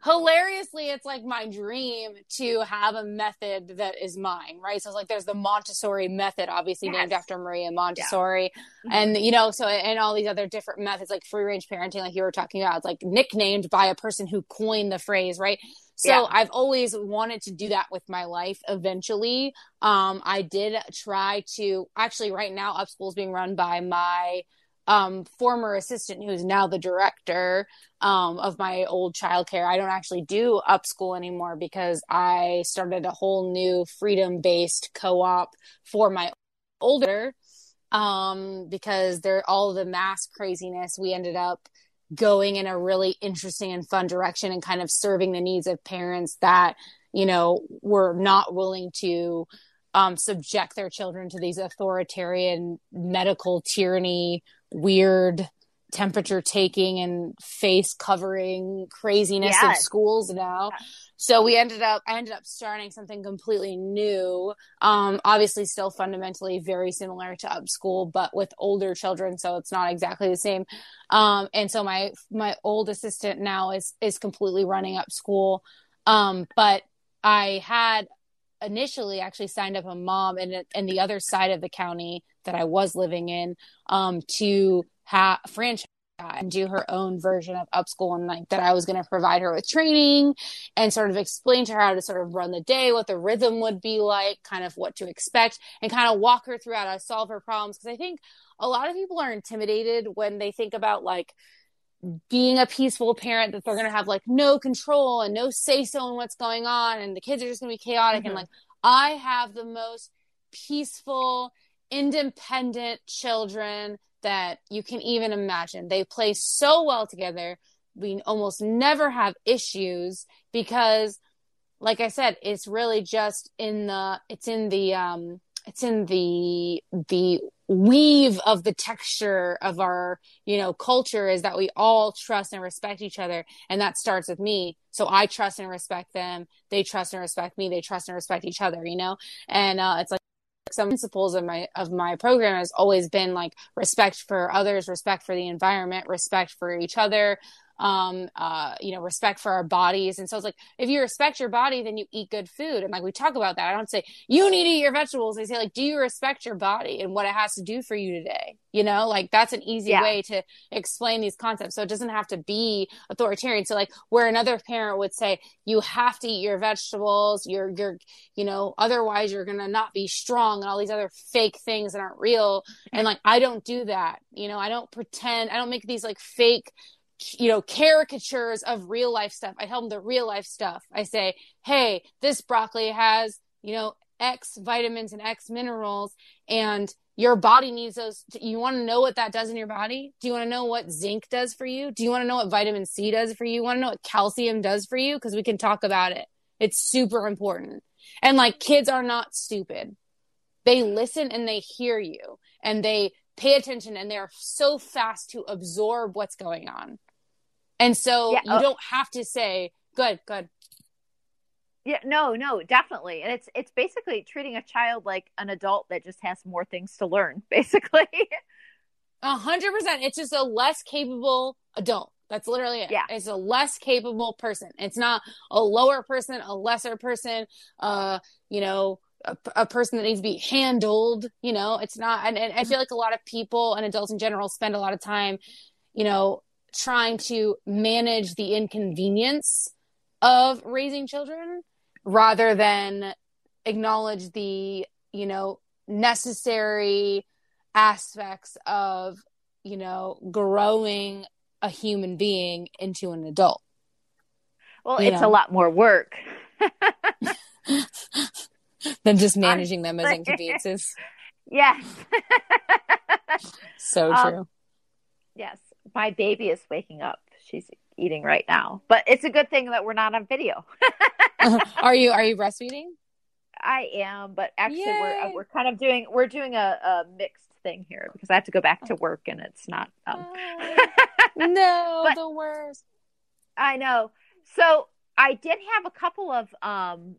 hilariously it's like my dream to have a method that is mine right so it's like there's the montessori method obviously yes. named after maria montessori yeah. mm-hmm. and you know so and all these other different methods like free range parenting like you were talking about it's like nicknamed by a person who coined the phrase right so yeah. I've always wanted to do that with my life eventually. Um, I did try to actually right now upschool is being run by my um, former assistant who's now the director um, of my old childcare. I don't actually do upschool anymore because I started a whole new freedom based co op for my older um, because they're all the mass craziness. We ended up going in a really interesting and fun direction and kind of serving the needs of parents that, you know, were not willing to um, subject their children to these authoritarian medical tyranny weird temperature taking and face covering craziness yes. of schools now. So we ended up, I ended up starting something completely new. Um, obviously still fundamentally very similar to up school but with older children. So it's not exactly the same. Um, and so my, my old assistant now is, is completely running up school. Um, but I had initially actually signed up a mom in, in the other side of the county that I was living in um, to have franchise and do her own version of upschool and like that I was going to provide her with training and sort of explain to her how to sort of run the day, what the rhythm would be like, kind of what to expect and kind of walk her through how to solve her problems. Cause I think a lot of people are intimidated when they think about like being a peaceful parent that they're going to have like no control and no say so in what's going on and the kids are just going to be chaotic mm-hmm. and like I have the most peaceful independent children that you can even imagine. They play so well together. We almost never have issues because like I said, it's really just in the it's in the um it's in the the weave of the texture of our you know culture is that we all trust and respect each other. And that starts with me. So i trust and respect them. They trust and respect me. They trust and respect each other you know? And uh, it's like some principles of my of my program has always been like respect for others respect for the environment respect for each other um, uh, you know, respect for our bodies. And so it's like, if you respect your body, then you eat good food. And like we talk about that. I don't say you need to eat your vegetables. I say like, do you respect your body and what it has to do for you today? You know, like that's an easy yeah. way to explain these concepts. So it doesn't have to be authoritarian. So like where another parent would say, you have to eat your vegetables, you're, you're, you know, otherwise you're going to not be strong and all these other fake things that aren't real. And like, I don't do that. You know, I don't pretend, I don't make these like fake you know, caricatures of real life stuff. I tell them the real life stuff. I say, hey, this broccoli has, you know, X vitamins and X minerals, and your body needs those. You want to know what that does in your body? Do you want to know what zinc does for you? Do you want to know what vitamin C does for you? you want to know what calcium does for you? Because we can talk about it. It's super important. And like kids are not stupid. They listen and they hear you and they pay attention and they're so fast to absorb what's going on. And so yeah, you oh. don't have to say, good, good. Yeah, no, no, definitely. And it's it's basically treating a child like an adult that just has more things to learn, basically. A hundred percent. It's just a less capable adult. That's literally it. Yeah. It's a less capable person. It's not a lower person, a lesser person, uh, you know, a, a, person that needs to be handled, you know, it's not, and, and I feel like a lot of people and adults in general spend a lot of time, you know, trying to manage the inconvenience of raising children rather than acknowledge the you know necessary aspects of you know growing a human being into an adult. Well it's know? a lot more work. Than just managing them as inconveniences. Yes. So um, true. um, yes my baby is waking up. She's eating right now, but it's a good thing that we're not on video. are you are you breastfeeding? I am, but actually Yay. we're uh, we're kind of doing we're doing a, a, mixed thing here because I have to go back to work and it's not. Um... no, but, the worst. I know. So I did have a couple of um,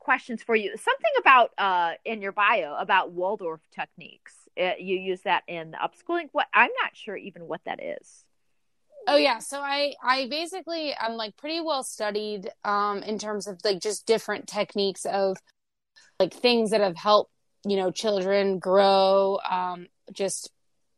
questions for you. Something about uh, in your bio about Waldorf techniques it, you use that in upschooling. What I'm not sure even what that is. Oh yeah, so I I basically I'm like pretty well studied um in terms of like just different techniques of like things that have helped you know children grow um just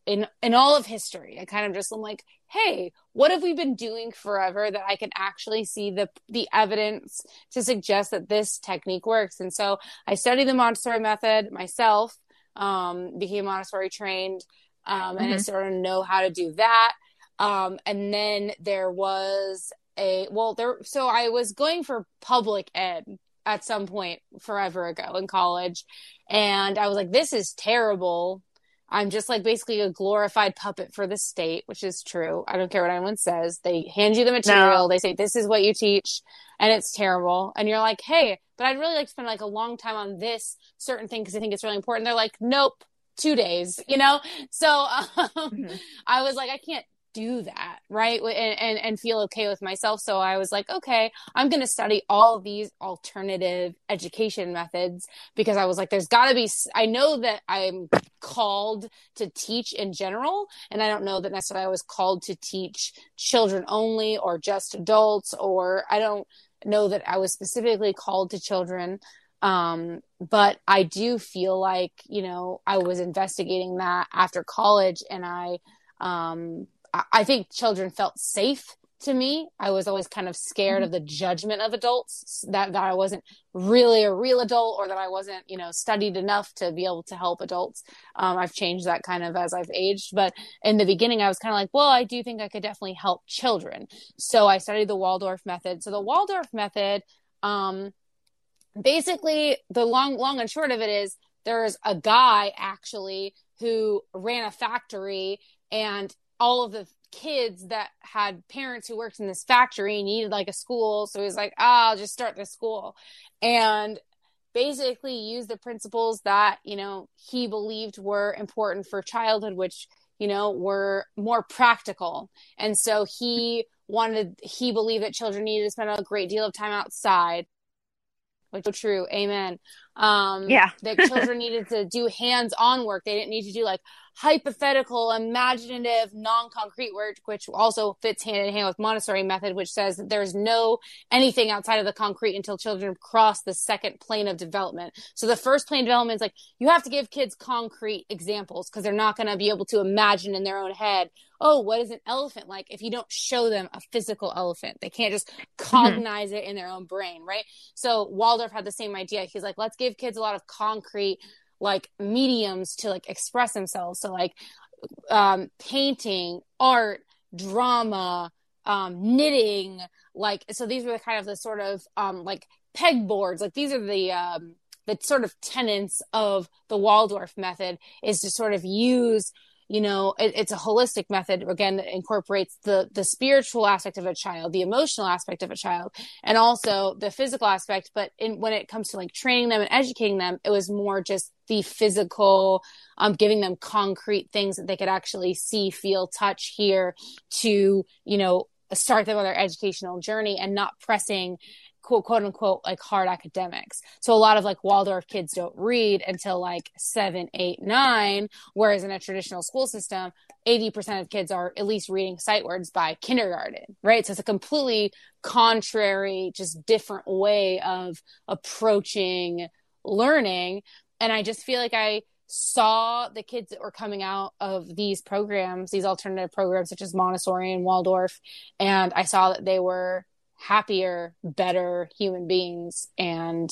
in in all of history. I kind of just am like, hey, what have we been doing forever that I can actually see the the evidence to suggest that this technique works? And so I study the Montessori method myself um, became Montessori trained, um, and mm-hmm. I sort of know how to do that. Um, and then there was a well, there. So I was going for public ed at some point forever ago in college, and I was like, "This is terrible." I'm just like basically a glorified puppet for the state, which is true. I don't care what anyone says. They hand you the material. No. They say, this is what you teach. And it's terrible. And you're like, hey, but I'd really like to spend like a long time on this certain thing because I think it's really important. They're like, nope, two days, you know? So um, mm-hmm. I was like, I can't do that right? And, and, and feel okay with myself. So i was like okay i'm going to study all these alternative education methods because i was like there's got to be i know that i'm called to teach in general and i don't know that necessarily i was called to teach children only or just adults or i don't know that i was specifically called to children. Um, but i do feel like you know i was investigating that after college and i um, I think children felt safe to me. I was always kind of scared of the judgment of adults that, that I wasn't really a real adult or that I wasn't, you know, studied enough to be able to help adults. Um, I've changed that kind of as I've aged. But in the beginning, I was kind of like, well, I do think I could definitely help children. So I studied the Waldorf method. So the Waldorf method, um, basically the long, long and short of it is there's a guy actually who ran a factory and all of the kids that had parents who worked in this factory needed like a school. So he was like, oh, I'll just start the school. And basically use the principles that, you know, he believed were important for childhood, which, you know, were more practical. And so he wanted, he believed that children needed to spend a great deal of time outside which is true. Amen. Um, yeah. that children needed to do hands on work. They didn't need to do like hypothetical, imaginative, non concrete work, which also fits hand in hand with Montessori method, which says that there's no anything outside of the concrete until children cross the second plane of development. So the first plane of development is like you have to give kids concrete examples because they're not going to be able to imagine in their own head, oh, what is an elephant like if you don't show them a physical elephant? They can't just mm-hmm. cognize mm-hmm. it in their own brain, right? So Waldorf had the same idea. He's like, let's give kids a lot of concrete like mediums to like express themselves. So like um, painting, art, drama, um, knitting, like so these were the kind of the sort of um, like pegboards. Like these are the um, the sort of tenets of the Waldorf method is to sort of use you know it, it's a holistic method again incorporates the the spiritual aspect of a child the emotional aspect of a child and also the physical aspect. But in when it comes to like training them and educating them it was more just the physical um giving them concrete things that they could actually see feel touch hear to you know start them on their educational journey and not pressing quote, quote unquote like hard academics. So a lot of like Waldorf kids don't read until like seven, eight, nine, whereas in a traditional school system, 80% of kids are at least reading sight words by kindergarten, right? So it's a completely contrary, just different way of approaching learning. And I just feel like I saw the kids that were coming out of these programs, these alternative programs such as Montessori and Waldorf, and I saw that they were happier, better human beings. And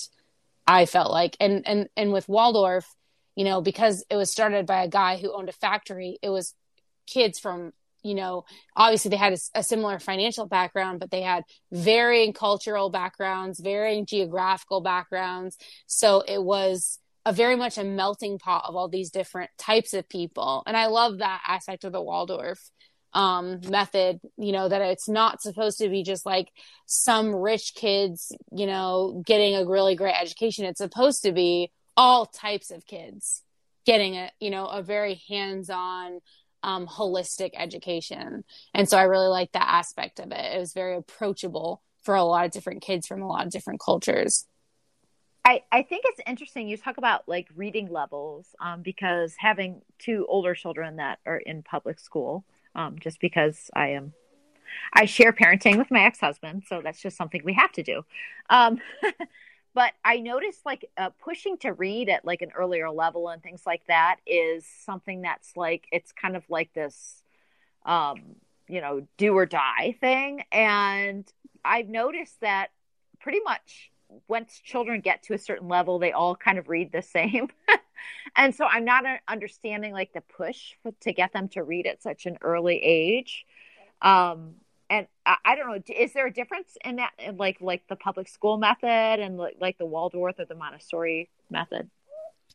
I felt like, and, and, and with Waldorf, you know, because it was started by a guy who owned a factory, it was kids from, you know, obviously they had a, a similar financial background, but they had varying cultural backgrounds, varying geographical backgrounds. So it was, a very much a melting pot of all these different types of people. And I love that aspect of the Waldorf um, method, you know, that it's not supposed to be just like some rich kids, you know, getting a really great education. It's supposed to be all types of kids getting a, you know, a very hands on, um, holistic education. And so I really like that aspect of it. It was very approachable for a lot of different kids from a lot of different cultures. I, I think it's interesting you talk about like reading levels um, because having two older children that are in public school um, just because I am I share parenting with my ex husband, so that's just something we have to do. Um, but I noticed like uh, pushing to read at like an earlier level and things like that is something that's like it's kind of like this, um, you know, do or die thing. And I've noticed that pretty much once children get to a certain level, they all kind of read the same. and so I'm not understanding like the push to get them to read at such an early age. Um, and I, I, don't know, is there a difference in that, in like like the public school method and like, like the Waldorf or the Montessori method?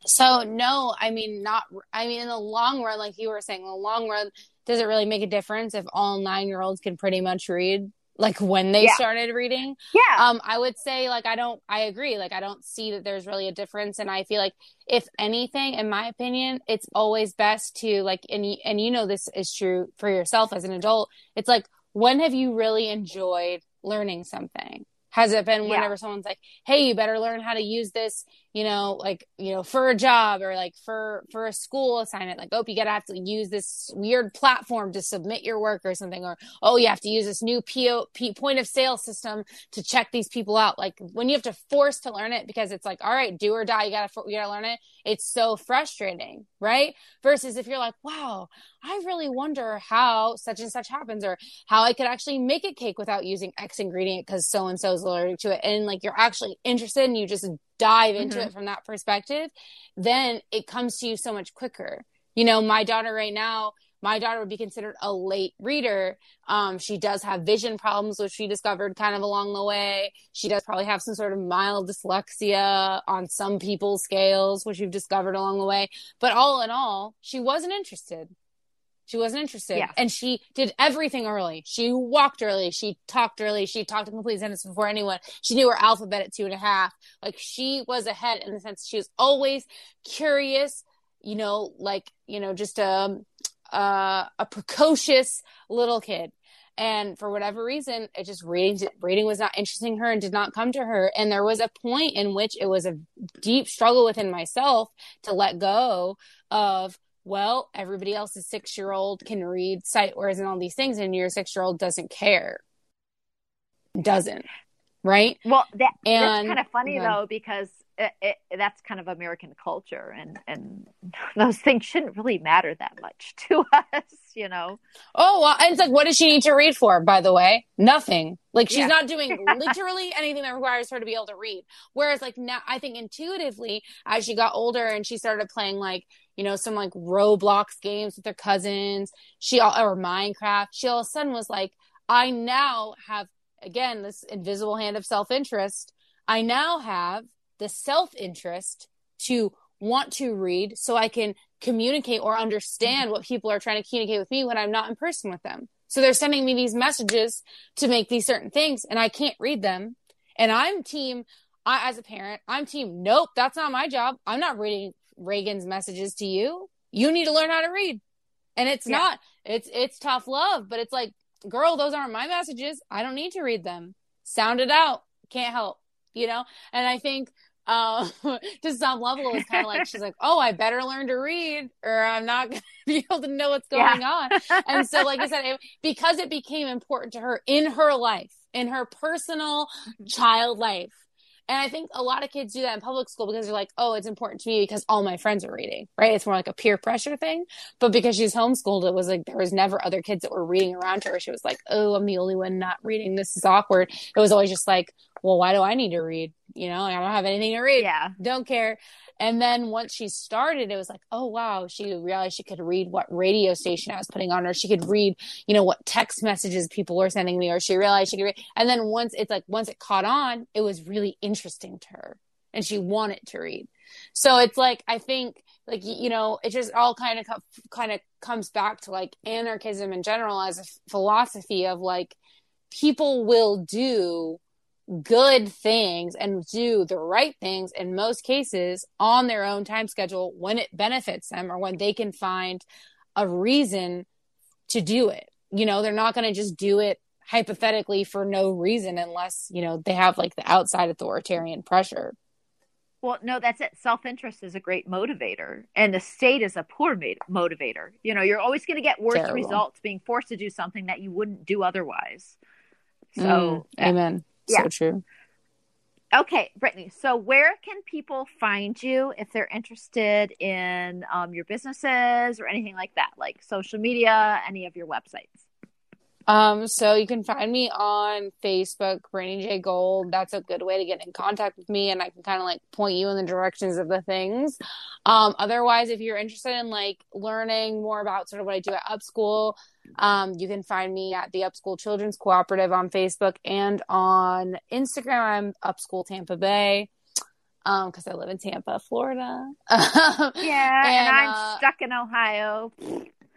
So no, I mean not. I mean in the long run, like you were saying, in the long run, does it really make a difference if all nine year olds can pretty much read? Like when they yeah. started reading. Yeah. Um, I would say like I don't I agree. Like I don't see that there's really a difference. And I feel like if anything, in my opinion, it's always best to like and and you know this is true for yourself as an adult. It's like when have you really enjoyed learning something? Has it been whenever yeah. someone's like, "Hey, you better learn how to use this," you know, like you know, for a job or like for for a school assignment? Like, oh, you gotta have to use this weird platform to submit your work or something, or oh, you have to use this new PO, point of sale system to check these people out. Like when you have to force to learn it because it's like, all right, do or die, you gotta you gotta learn it. It's so frustrating, right? Versus if you're like, wow, I really wonder how such and such happens or how I could actually make a cake without using X ingredient because so and so is allergic to it. And like you're actually interested and you just dive into mm-hmm. it from that perspective, then it comes to you so much quicker. You know, my daughter right now, my daughter would be considered a late reader. Um, she does have vision problems, which we discovered kind of along the way. She does probably have some sort of mild dyslexia on some people's scales, which we've discovered along the way. But all in all, she wasn't interested. She wasn't interested. Yeah. And she did everything early. She walked early. She talked early. She talked a complete sentence before anyone. She knew her alphabet at two and a half. Like she was ahead in the sense she was always curious, you know, like, you know, just um uh, a precocious little kid and for whatever reason it just reading reading was not interesting her and did not come to her and there was a point in which it was a deep struggle within myself to let go of well everybody else's six year old can read sight words and all these things and your six year old doesn't care doesn't right well that, and, that's kind of funny though because it, it, that's kind of American culture, and and those things shouldn't really matter that much to us, you know. Oh well, and it's like, what does she need to read for? By the way, nothing. Like she's yeah. not doing literally anything that requires her to be able to read. Whereas, like now, I think intuitively, as she got older and she started playing like you know some like Roblox games with her cousins, she all, or Minecraft, she all of a sudden was like, I now have again this invisible hand of self interest. I now have the self interest to want to read so I can communicate or understand what people are trying to communicate with me when I'm not in person with them. So they're sending me these messages to make these certain things and I can't read them. And I'm team, I, as a parent, I'm team, nope, that's not my job. I'm not reading Reagan's messages to you. You need to learn how to read. And it's yeah. not, it's, it's tough love, but it's like, girl, those aren't my messages. I don't need to read them. Sound it out. Can't help, you know? And I think um, to some level, it was kind of like she's like, "Oh, I better learn to read, or I'm not going to be able to know what's going yeah. on." And so, like I said, it, because it became important to her in her life, in her personal child life, and I think a lot of kids do that in public school because they're like, "Oh, it's important to me because all my friends are reading." Right? It's more like a peer pressure thing. But because she's homeschooled, it was like there was never other kids that were reading around her. She was like, "Oh, I'm the only one not reading. This is awkward." It was always just like, "Well, why do I need to read?" You know, I don't have anything to read. Yeah. Don't care. And then once she started, it was like, oh wow, she realized she could read what radio station I was putting on, or she could read, you know, what text messages people were sending me, or she realized she could read. And then once it's like once it caught on, it was really interesting to her, and she wanted to read. So it's like I think like you know it just all kind of kind of comes back to like anarchism in general as a philosophy of like people will do good things and do the right things in most cases on their own time schedule when it benefits them or when they can find a reason to do it. You know, they're not going to just do it hypothetically for no reason unless, you know, they have like the outside authoritarian pressure. Well, no, that's it. Self interest is a great motivator, and the state is a poor motivator. You know, you're always going to get worse Terrible. results being forced to do something that you wouldn't do otherwise. So, mm, amen yeah. so true. Okay, Brittany. So, where can people find you if they're interested in um, your businesses or anything like that, like social media, any of your websites? Um, so you can find me on Facebook, Brittany J Gold. That's a good way to get in contact with me, and I can kind of like point you in the directions of the things. Um, otherwise, if you're interested in like learning more about sort of what I do at Upschool, um, you can find me at the Upschool Children's Cooperative on Facebook and on Instagram. I'm Upschool Tampa Bay because um, I live in Tampa, Florida. yeah, and, and I'm uh, stuck in Ohio.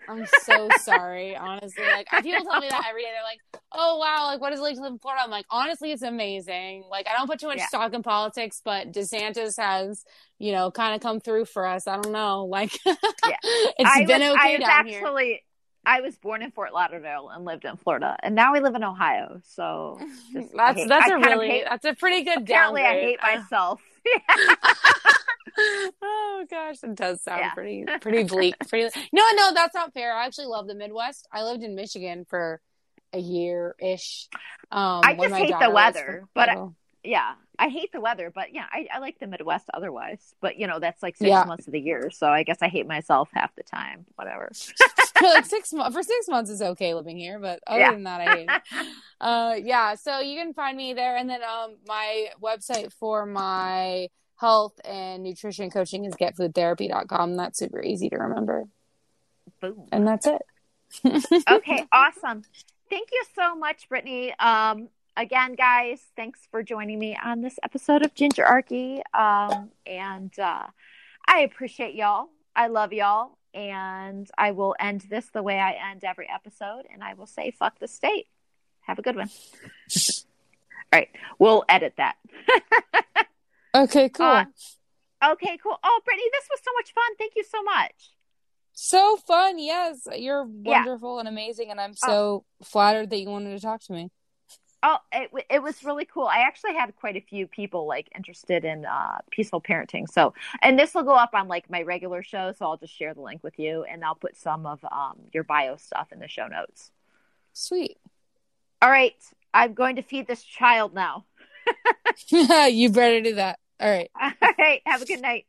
I'm so sorry, honestly. Like people tell me that every day. They're like, "Oh wow, like what is it like to live in Florida?" I'm like, honestly, it's amazing. Like I don't put too much yeah. stock in politics, but DeSantis has, you know, kind of come through for us. I don't know, like yeah. it's I been was, okay I down actually, here. I was born in Fort Lauderdale and lived in Florida, and now we live in Ohio. So just, that's hate, that's I a really hate, that's a pretty good. Apparently, downgrade. I hate myself. oh gosh, it does sound yeah. pretty pretty bleak. Pretty no, no, that's not fair. I actually love the Midwest. I lived in Michigan for a year ish. Um, I just hate the weather, but I, yeah, I hate the weather, but yeah, I, I, like the Midwest otherwise. But you know, that's like six yeah. months of the year, so I guess I hate myself half the time. Whatever. Like six months for six months is okay living here, but other yeah. than that, I hate it. Uh, yeah, so you can find me there, and then um, my website for my health and nutrition coaching is getfoodtherapy.com. That's super easy to remember. Boom. And that's it. okay, awesome. Thank you so much, Brittany. Um, again, guys, thanks for joining me on this episode of Gingerarchy. Um, and uh, I appreciate y'all. I love y'all. And I will end this the way I end every episode. And I will say, fuck the state. Have a good one. All right. We'll edit that. Okay, cool. Uh, okay, cool. Oh, Brittany, this was so much fun. Thank you so much. So fun. Yes, you're wonderful yeah. and amazing, and I'm oh. so oh. flattered that you wanted to talk to me. Oh, it, it was really cool. I actually had quite a few people like interested in uh, peaceful parenting. So, and this will go up on like my regular show. So I'll just share the link with you, and I'll put some of um, your bio stuff in the show notes. Sweet. All right, I'm going to feed this child now. you better do that. All right. All right. Have a good night.